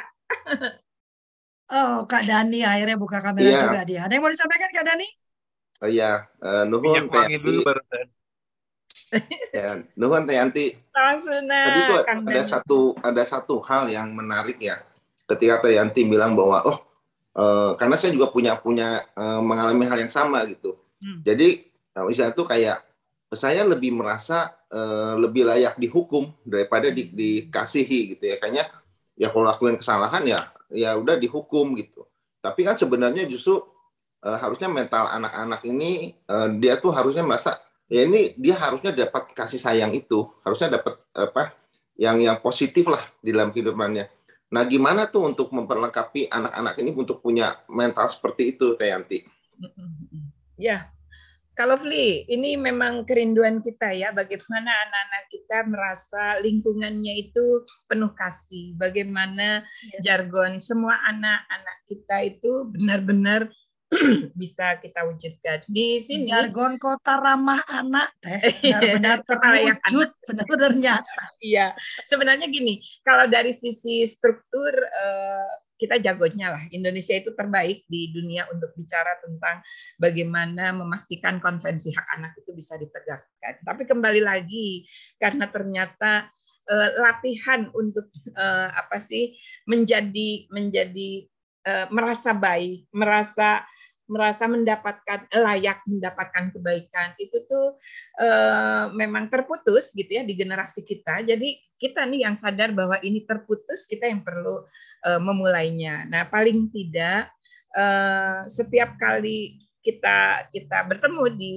Oh, Kak Dani akhirnya buka kamera yeah. juga dia. Ada yang mau disampaikan Kak Dani? Oh iya, uh, nuhun Teh dulu barusan. Ya, nuhun Teh Yanti. Tadi tuh ada satu ada satu hal yang menarik ya. Ketika Teh Yanti bilang bahwa oh uh, karena saya juga punya punya uh, mengalami hal yang sama gitu. Hmm. Jadi uh, misalnya tuh kayak saya lebih merasa uh, lebih layak dihukum daripada di, dikasihi gitu ya. Kayaknya ya kalau lakuin kesalahan ya ya udah dihukum gitu. Tapi kan sebenarnya justru harusnya mental anak-anak ini dia tuh harusnya merasa ya ini dia harusnya dapat kasih sayang itu, harusnya dapat apa yang yang positif lah di dalam kehidupannya. Nah, gimana tuh untuk memperlengkapi anak-anak ini untuk punya mental seperti itu, Tayanti? Ya, kalau Fli, ini memang kerinduan kita ya, bagaimana anak-anak kita merasa lingkungannya itu penuh kasih, bagaimana yes. jargon semua anak-anak kita itu benar-benar bisa kita wujudkan di sini. Jargon kota ramah anak teh benar-benar terwujud, benar-benar nyata. Iya, sebenarnya gini, kalau dari sisi struktur eh, kita jagonya lah. Indonesia itu terbaik di dunia untuk bicara tentang bagaimana memastikan konvensi hak anak itu bisa ditegakkan. Tapi kembali lagi karena ternyata uh, latihan untuk uh, apa sih menjadi menjadi merasa baik, merasa merasa mendapatkan layak mendapatkan kebaikan itu tuh uh, memang terputus gitu ya di generasi kita. Jadi kita nih yang sadar bahwa ini terputus, kita yang perlu uh, memulainya. Nah, paling tidak uh, setiap kali kita kita bertemu di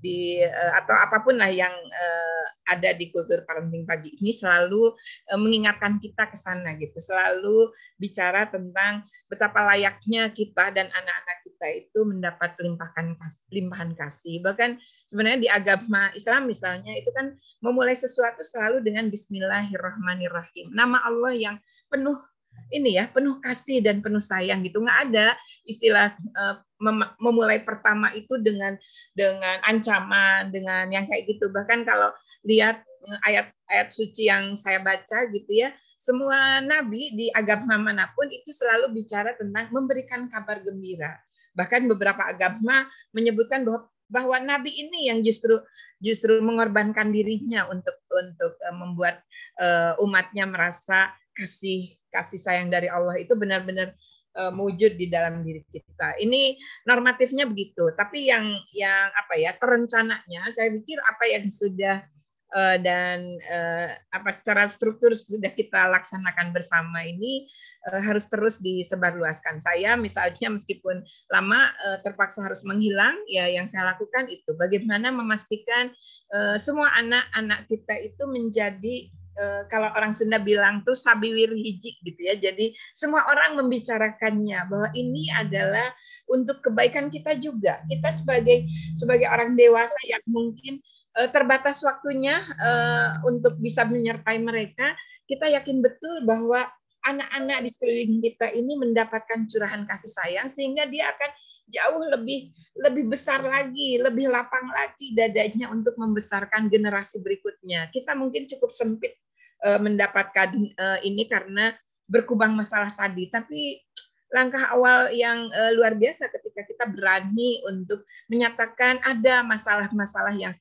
di uh, atau apa pun lah yang uh, ada di kultur parenting pagi ini selalu uh, mengingatkan kita ke sana gitu. Selalu bicara tentang betapa layaknya kita dan anak-anak kita itu mendapat limpahan limpahan kasih. Bahkan sebenarnya di agama Islam misalnya itu kan memulai sesuatu selalu dengan Bismillahirrahmanirrahim. Nama Allah yang penuh ini ya penuh kasih dan penuh sayang gitu. Nggak ada istilah uh, memulai pertama itu dengan dengan ancaman dengan yang kayak gitu. Bahkan kalau lihat eh, ayat-ayat suci yang saya baca gitu ya semua nabi di agama mana pun itu selalu bicara tentang memberikan kabar gembira. Bahkan beberapa agama menyebutkan bahwa bahwa nabi ini yang justru justru mengorbankan dirinya untuk untuk eh, membuat umatnya merasa kasih kasih sayang dari Allah. Itu benar-benar uh, di dalam diri kita. Ini normatifnya begitu, tapi yang yang apa ya terencananya saya pikir apa yang sudah uh, dan uh, apa secara struktur sudah kita laksanakan bersama ini harus terus disebarluaskan. Saya misalnya meskipun lama terpaksa harus menghilang, ya yang saya lakukan itu bagaimana memastikan semua anak-anak kita itu menjadi Eh, kalau orang Sunda bilang tuh sabiwir hijik gitu ya. Jadi semua orang membicarakannya bahwa ini adalah untuk kebaikan kita juga. Kita sebagai sebagai orang dewasa yang mungkin uh, terbatas waktunya uh, untuk bisa menyertai mereka, kita yakin betul bahwa anak-anak di sekeliling kita ini mendapatkan curahan kasih sayang sehingga dia akan jauh lebih lebih besar lagi, lebih lapang lagi dadanya untuk membesarkan generasi berikutnya. Kita mungkin cukup sempit mendapatkan ini karena berkubang masalah tadi, tapi langkah awal yang uh, luar biasa ketika kita berani untuk menyatakan ada masalah-masalah yang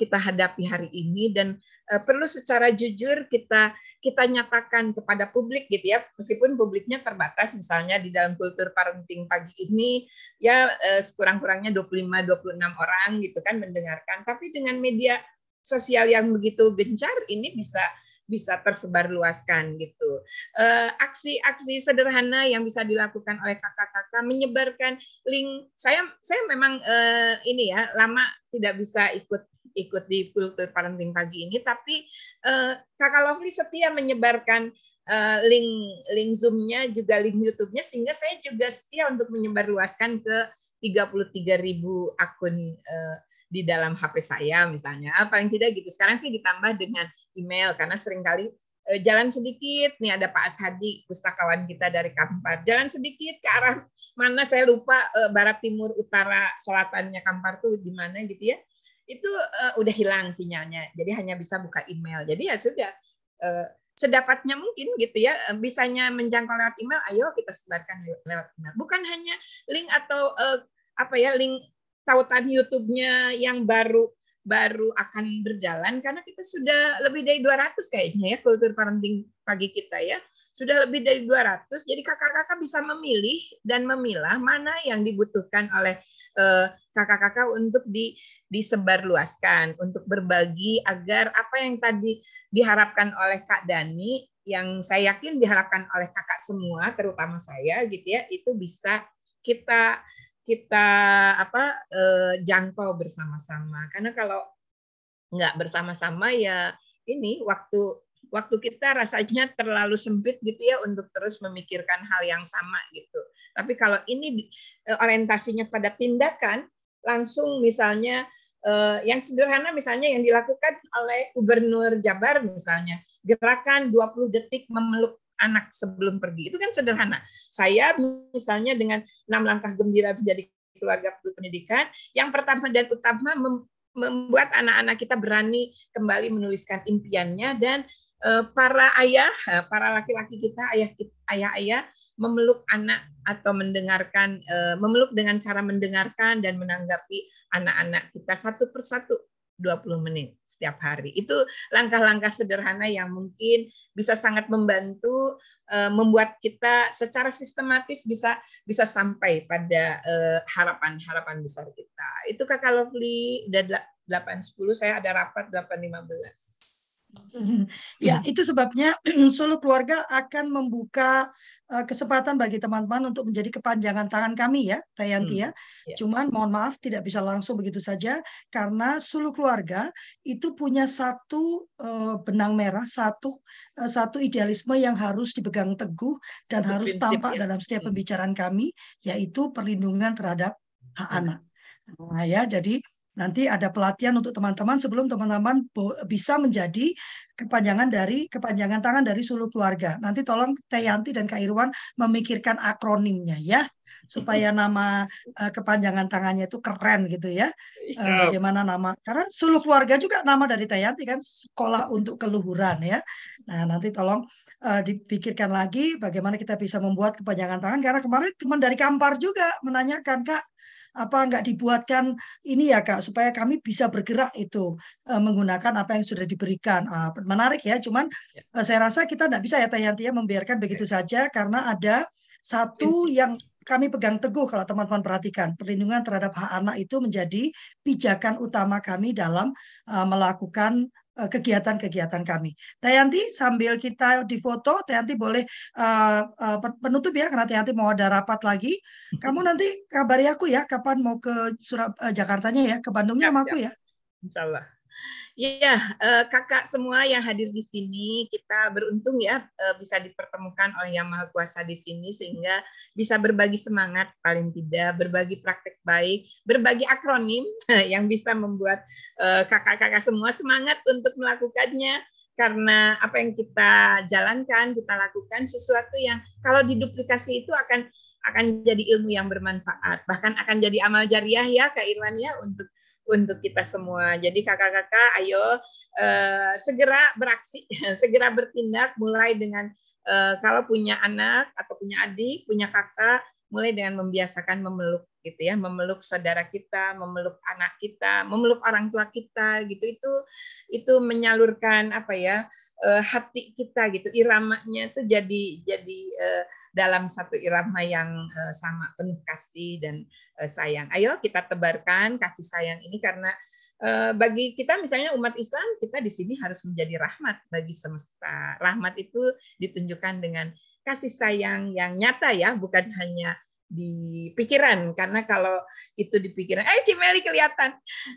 kita hadapi hari ini. Dan perlu secara jujur kita kita nyatakan kepada publik gitu ya. Meskipun publiknya terbatas misalnya di dalam kultur parenting pagi ini ya sekurang-kurangnya 25 26 orang gitu kan mendengarkan. Tapi dengan media sosial yang begitu gencar ini bisa bisa tersebar luaskan gitu. Eh, aksi-aksi sederhana yang bisa dilakukan oleh kakak-kakak menyebarkan link. Saya saya memang uh, ini ya lama tidak bisa ikut ikut di kultur parenting pagi ini, tapi uh, kakak Lovely setia menyebarkan uh, link link Zoom-nya juga link YouTube-nya sehingga saya juga setia untuk menyebarluaskan ke 33 ribu akun uh, di dalam HP saya misalnya. Ah, paling tidak gitu. Sekarang sih ditambah dengan email karena sering kali eh, jalan sedikit nih ada Pak Ashadi pustakawan kita dari Kampar. Jalan sedikit ke arah mana saya lupa eh, barat timur utara selatannya Kampar tuh di mana gitu ya. Itu eh, udah hilang sinyalnya. Jadi hanya bisa buka email. Jadi ya sudah sedapatnya mungkin gitu ya bisanya menjangkau lewat email ayo kita sebarkan lewat email bukan hanya link atau apa ya link tautan YouTube-nya yang baru baru akan berjalan karena kita sudah lebih dari 200 kayaknya ya kultur parenting pagi kita ya. Sudah lebih dari 200. Jadi kakak-kakak bisa memilih dan memilah mana yang dibutuhkan oleh eh, kakak-kakak untuk di disebarluaskan, untuk berbagi agar apa yang tadi diharapkan oleh Kak Dani yang saya yakin diharapkan oleh kakak semua terutama saya gitu ya itu bisa kita kita apa eh, jangkau bersama-sama. Karena kalau nggak bersama-sama ya ini waktu waktu kita rasanya terlalu sempit gitu ya untuk terus memikirkan hal yang sama gitu. Tapi kalau ini eh, orientasinya pada tindakan langsung misalnya eh, yang sederhana misalnya yang dilakukan oleh Gubernur Jabar misalnya gerakan 20 detik memeluk anak sebelum pergi. Itu kan sederhana. Saya misalnya dengan enam langkah gembira menjadi keluarga pendidikan, yang pertama dan utama membuat anak-anak kita berani kembali menuliskan impiannya dan eh, para ayah, eh, para laki-laki kita, ayah ayah-ayah memeluk anak atau mendengarkan, eh, memeluk dengan cara mendengarkan dan menanggapi anak-anak kita satu persatu 20 menit setiap hari. Itu langkah-langkah sederhana yang mungkin bisa sangat membantu uh, membuat kita secara sistematis bisa bisa sampai pada harapan-harapan uh, besar kita. Itu Kakak Lovely udah 8.10, saya ada rapat 8.15. Ya, itu sebabnya seluruh keluarga akan membuka uh, kesempatan bagi teman-teman untuk menjadi kepanjangan tangan kami ya, Tayanti hmm. ya. Yeah. Cuman mohon maaf tidak bisa langsung begitu saja karena seluruh keluarga itu punya satu uh, benang merah, satu uh, satu idealisme yang harus dipegang teguh dan satu harus tampak ya. dalam setiap hmm. pembicaraan kami yaitu perlindungan terhadap hak hmm. anak. Nah ya, jadi Nanti ada pelatihan untuk teman-teman sebelum teman-teman bisa menjadi kepanjangan dari kepanjangan tangan dari seluruh keluarga. Nanti tolong Tayanti dan Kak Irwan memikirkan akronimnya ya supaya nama uh, kepanjangan tangannya itu keren gitu ya. Uh, bagaimana nama? Karena seluruh keluarga juga nama dari Tayanti kan sekolah untuk keluhuran ya. Nah, nanti tolong uh, dipikirkan lagi bagaimana kita bisa membuat kepanjangan tangan karena kemarin teman dari Kampar juga menanyakan Kak apa nggak dibuatkan ini ya kak supaya kami bisa bergerak itu uh, menggunakan apa yang sudah diberikan. Uh, menarik ya cuman uh, saya rasa kita tidak bisa ya Tayanti ya membiarkan begitu ya. saja karena ada satu yang kami pegang teguh kalau teman-teman perhatikan. Perlindungan terhadap hak anak itu menjadi pijakan utama kami dalam uh, melakukan kegiatan-kegiatan kami. Tayanti sambil kita difoto, Tayanti boleh uh, uh, penutup ya karena Tayanti mau ada rapat lagi. Kamu nanti kabari aku ya kapan mau ke Surab uh, Jakartanya ya, ke Bandungnya sama aku ya. Insya Eh, kakak semua yang hadir di sini, kita beruntung ya eh, bisa dipertemukan oleh Yang Maha Kuasa di sini sehingga bisa berbagi semangat paling tidak, berbagi praktek baik, berbagi akronim yang bisa membuat eh, kakak-kakak semua semangat untuk melakukannya. Karena apa yang kita jalankan, kita lakukan sesuatu yang kalau diduplikasi itu akan akan jadi ilmu yang bermanfaat, bahkan akan jadi amal jariah ya Kak Irwan ya untuk untuk kita semua. Jadi kakak-kakak, ayo uh, segera beraksi, segera bertindak, mulai dengan uh, kalau punya anak atau punya adik, punya kakak, mulai dengan membiasakan memeluk gitu ya, memeluk saudara kita, memeluk anak kita, memeluk orang tua kita gitu itu itu menyalurkan apa ya uh, hati kita gitu iramanya itu jadi jadi uh, dalam satu irama yang uh, sama penuh kasih dan sayang. Ayo kita tebarkan kasih sayang ini karena bagi kita misalnya umat Islam kita di sini harus menjadi rahmat bagi semesta. Rahmat itu ditunjukkan dengan kasih sayang yang nyata ya, bukan hanya di pikiran karena kalau itu di pikiran eh Cimeli kelihatan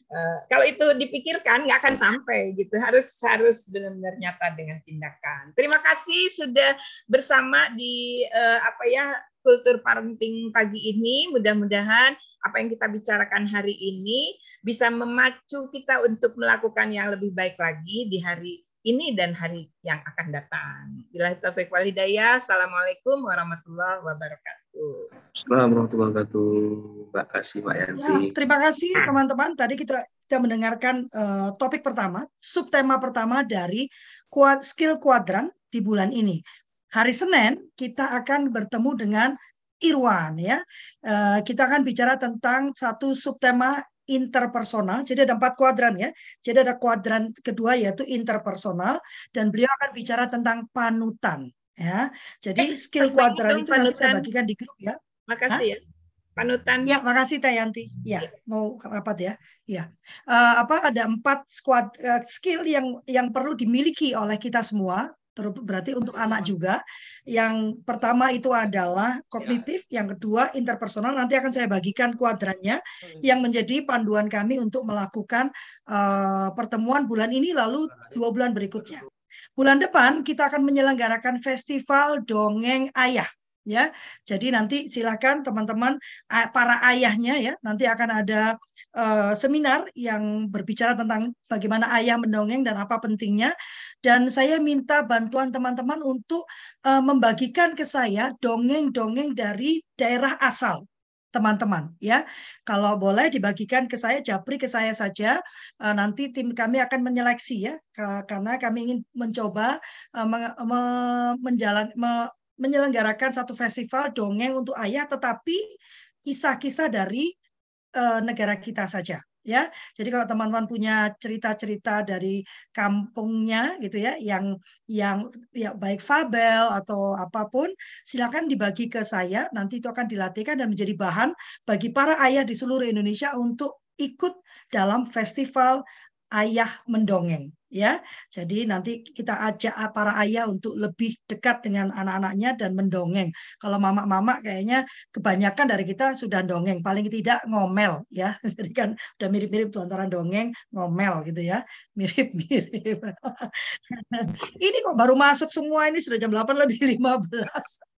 uh, kalau itu dipikirkan nggak akan sampai gitu harus harus benar-benar nyata dengan tindakan terima kasih sudah bersama di uh, apa ya kultur parenting pagi ini mudah-mudahan apa yang kita bicarakan hari ini bisa memacu kita untuk melakukan yang lebih baik lagi di hari ini dan hari yang akan datang. Bila taufik wal. Assalamualaikum warahmatullahi wabarakatuh. Assalamualaikum warahmatullahi wabarakatuh. Mbak kasih Mbak Yanti. Ya, terima kasih teman-teman. Tadi kita kita mendengarkan uh, topik pertama, subtema pertama dari skill kuadran di bulan ini. Hari Senin kita akan bertemu dengan Irwan ya. Uh, kita akan bicara tentang satu subtema interpersonal. Jadi ada empat kuadran ya. Jadi ada kuadran kedua yaitu interpersonal dan beliau akan bicara tentang panutan ya. Jadi eh, skill kuadran itu nanti saya bagikan di grup ya. Makasih Hah? ya. Panutan. Ya, makasih Tayanti. Ya, ya. mau rapat ya. Ya. Uh, apa ada empat squad uh, skill yang yang perlu dimiliki oleh kita semua berarti untuk anak juga. Yang pertama itu adalah kognitif, yang kedua interpersonal. Nanti akan saya bagikan kuadrannya hmm. yang menjadi panduan kami untuk melakukan uh, pertemuan bulan ini lalu dua bulan berikutnya. Bulan depan kita akan menyelenggarakan festival dongeng ayah ya. Jadi nanti silakan teman-teman para ayahnya ya nanti akan ada uh, seminar yang berbicara tentang bagaimana ayah mendongeng dan apa pentingnya dan saya minta bantuan teman-teman untuk uh, membagikan ke saya dongeng-dongeng dari daerah asal teman-teman ya. Kalau boleh dibagikan ke saya, japri ke saya saja. Uh, nanti tim kami akan menyeleksi ya, karena kami ingin mencoba me, me, menjalan, me, menyelenggarakan satu festival dongeng untuk ayah, tetapi kisah-kisah dari uh, negara kita saja ya. Jadi kalau teman-teman punya cerita-cerita dari kampungnya gitu ya yang yang ya baik fabel atau apa pun silakan dibagi ke saya nanti itu akan dilatihkan dan menjadi bahan bagi para ayah di seluruh Indonesia untuk ikut dalam festival ayah mendongeng ya. Jadi nanti kita ajak para ayah untuk lebih dekat dengan anak-anaknya dan mendongeng. Kalau mama-mama kayaknya kebanyakan dari kita sudah dongeng, paling tidak ngomel ya. Jadi kan udah mirip-mirip tuh antara dongeng ngomel gitu ya. Mirip-mirip. ini kok baru masuk semua ini sudah jam 8 lebih 15.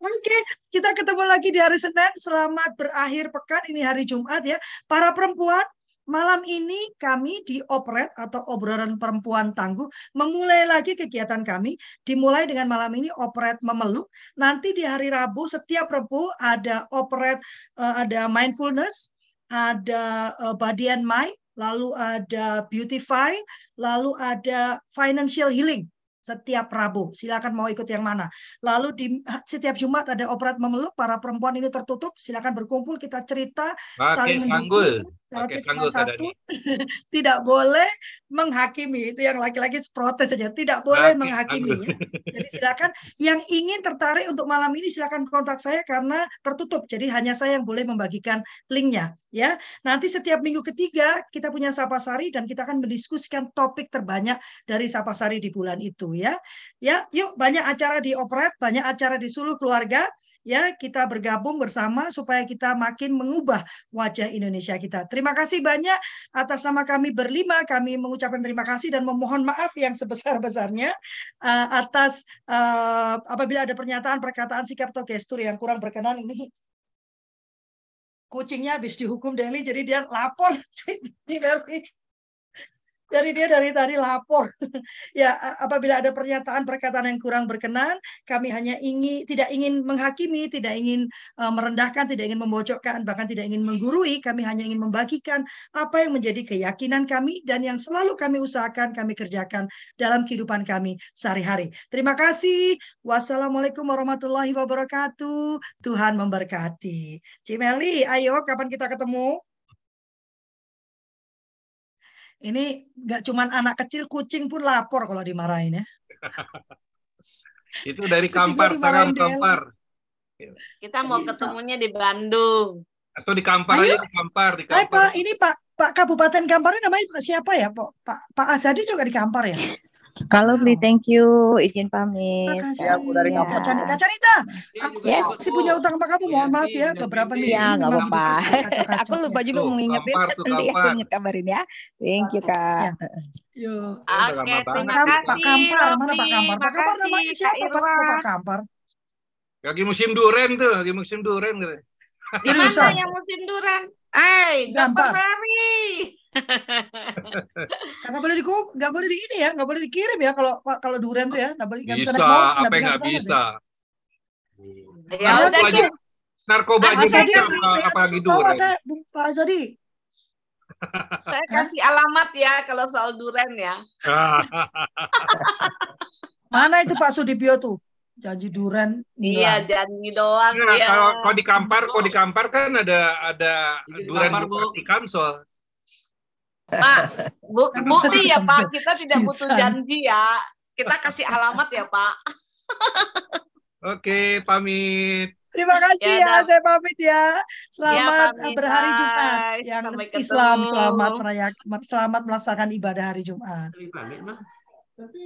Oke, kita ketemu lagi di hari Senin. Selamat berakhir pekan. Ini hari Jumat ya. Para perempuan, Malam ini kami di Operet atau obrolan perempuan tangguh memulai lagi kegiatan kami. Dimulai dengan malam ini Operet memeluk. Nanti di hari Rabu setiap Rabu ada Operet, eh, ada mindfulness, ada eh, body and mind, lalu ada beautify, lalu ada financial healing setiap Rabu. Silakan mau ikut yang mana. Lalu di setiap Jumat ada operat memeluk para perempuan ini tertutup. Silakan berkumpul kita cerita Pakai saling mendukung. Pakai satu tidak boleh menghakimi. Itu yang laki-laki protes saja. Tidak boleh menghakimi. Ya. Jadi silakan yang ingin tertarik untuk malam ini silakan kontak saya karena tertutup. Jadi hanya saya yang boleh membagikan linknya ya. Nanti setiap minggu ketiga kita punya Sapasari dan kita akan mendiskusikan topik terbanyak dari Sapasari di bulan itu ya. Ya, yuk banyak acara di Operet, banyak acara di seluruh keluarga ya kita bergabung bersama supaya kita makin mengubah wajah Indonesia kita. Terima kasih banyak atas nama kami berlima. Kami mengucapkan terima kasih dan memohon maaf yang sebesar-besarnya uh, atas uh, apabila ada pernyataan, perkataan, sikap atau gestur yang kurang berkenan. Ini kucingnya habis dihukum Deli. Jadi dia lapor di Delhi dari dia dari tadi lapor. ya, apabila ada pernyataan perkataan yang kurang berkenan, kami hanya ingin tidak ingin menghakimi, tidak ingin uh, merendahkan, tidak ingin membocokkan, bahkan tidak ingin menggurui, kami hanya ingin membagikan apa yang menjadi keyakinan kami dan yang selalu kami usahakan kami kerjakan dalam kehidupan kami sehari-hari. Terima kasih. Wassalamualaikum warahmatullahi wabarakatuh. Tuhan memberkati. Cimeli, ayo kapan kita ketemu? Ini nggak cuma anak kecil, kucing pun lapor kalau dimarahin ya. Itu dari Kampar, Saram Kampar. Kita mau ketemunya di Bandung. Atau di Kampar Ayo. aja, di Kampar. Di Kampar. Hai, Pak, ini Pak Pak Kabupaten Kamparnya namanya siapa ya, Pak? Pak, Pak Azadi juga di Kampar ya? Kalau beli thank you, izin pamit. Makasih. Ya, dari ya. Kak Canita. Kak Canita, aku yes. masih punya utang sama kamu, mohon maaf ya, beberapa nih. Ya, nggak apa-apa. aku lupa juga mau ngingetin, nanti aku inget kabarin ya. Thank you, Kak. Ya. Yuk. Oke, terima kasih. Pak Kampar, mana Pak Kampar? Pak Kampar namanya siapa, Pak? Pak Kampar. Lagi musim duren tuh, lagi musim duren gitu. Di mana yang musim duren? Eh, Dokter Ferry. Nggak boleh di nggak boleh di ini ya, nggak boleh dikirim ya kalau kalau durian tuh ya, nggak boleh bisa, bisa apa nggak bisa. Ya udah tuh. Narkoba aja bisa apa lagi durian. Pak Azadi. Saya kasih alamat ya kalau soal durian ya. Mana itu Pak Sudipyo tuh? janji duren iya janji doang nah, ya. kalau kalau di kampar kalau di kampar kan ada ada duren di kamsol Pak, bu, bukti ya Pak, kita tidak butuh janji ya. Kita kasih alamat ya Pak. Oke, pamit. Terima kasih ya, ya saya pamit ya. Selamat ya, pamit, berhari Jumat yang Islam, selamat merayakan, selamat melaksanakan ibadah hari Jumat. Tapi pamit mah. Tapi